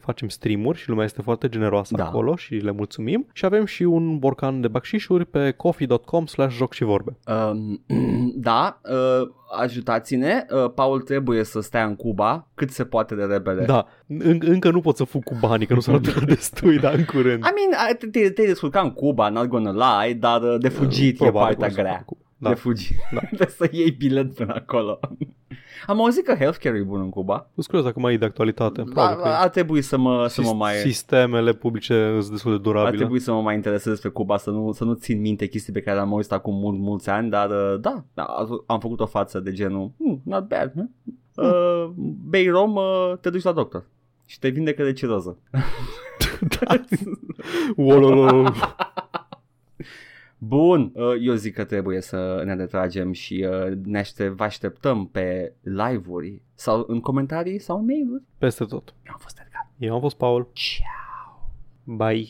facem streamuri și lumea este foarte generoasă Da. acolo și le mulțumim. Și avem și un borcan de bacșișuri pe coffee.com slash joc și vorbe. Um, da, uh, ajutați-ne. Uh, Paul trebuie să stea în Cuba cât se poate de repede. Da, în, încă nu pot să fug cu banii, că nu sunt atât de destui, dar în curând. I mean, ai- te- te- te-ai descurcat în Cuba, not gonna lie, dar uh, de fugit e Probabil partea o să grea. fac cu- Da. Da, De fugit. Da. Trebuie să iei bilet până acolo. Am auzit că healthcare e bun în Cuba. sunt curios dacă mai e de actualitate. Ar, Probabil că e. ar trebui să mă, să mă Sis- mai... Sistemele publice sunt destul de Ar durabile. trebui să mă mai interesez despre Cuba, să nu, să nu țin minte chestii pe care le-am auzit acum mult, mulți ani, dar uh, da, da, am făcut o față de genul, hmm, not bad, huh? uh, bei rom, uh, te duci la doctor și te vindecă de ciroză. Uololol. Bun, uh, eu zic că trebuie să ne retragem și uh, ne aștept, vă așteptăm pe live-uri sau în comentarii sau în mail-uri. Peste tot. Eu am fost Edgar. Eu am fost Paul. Ciao. Bye.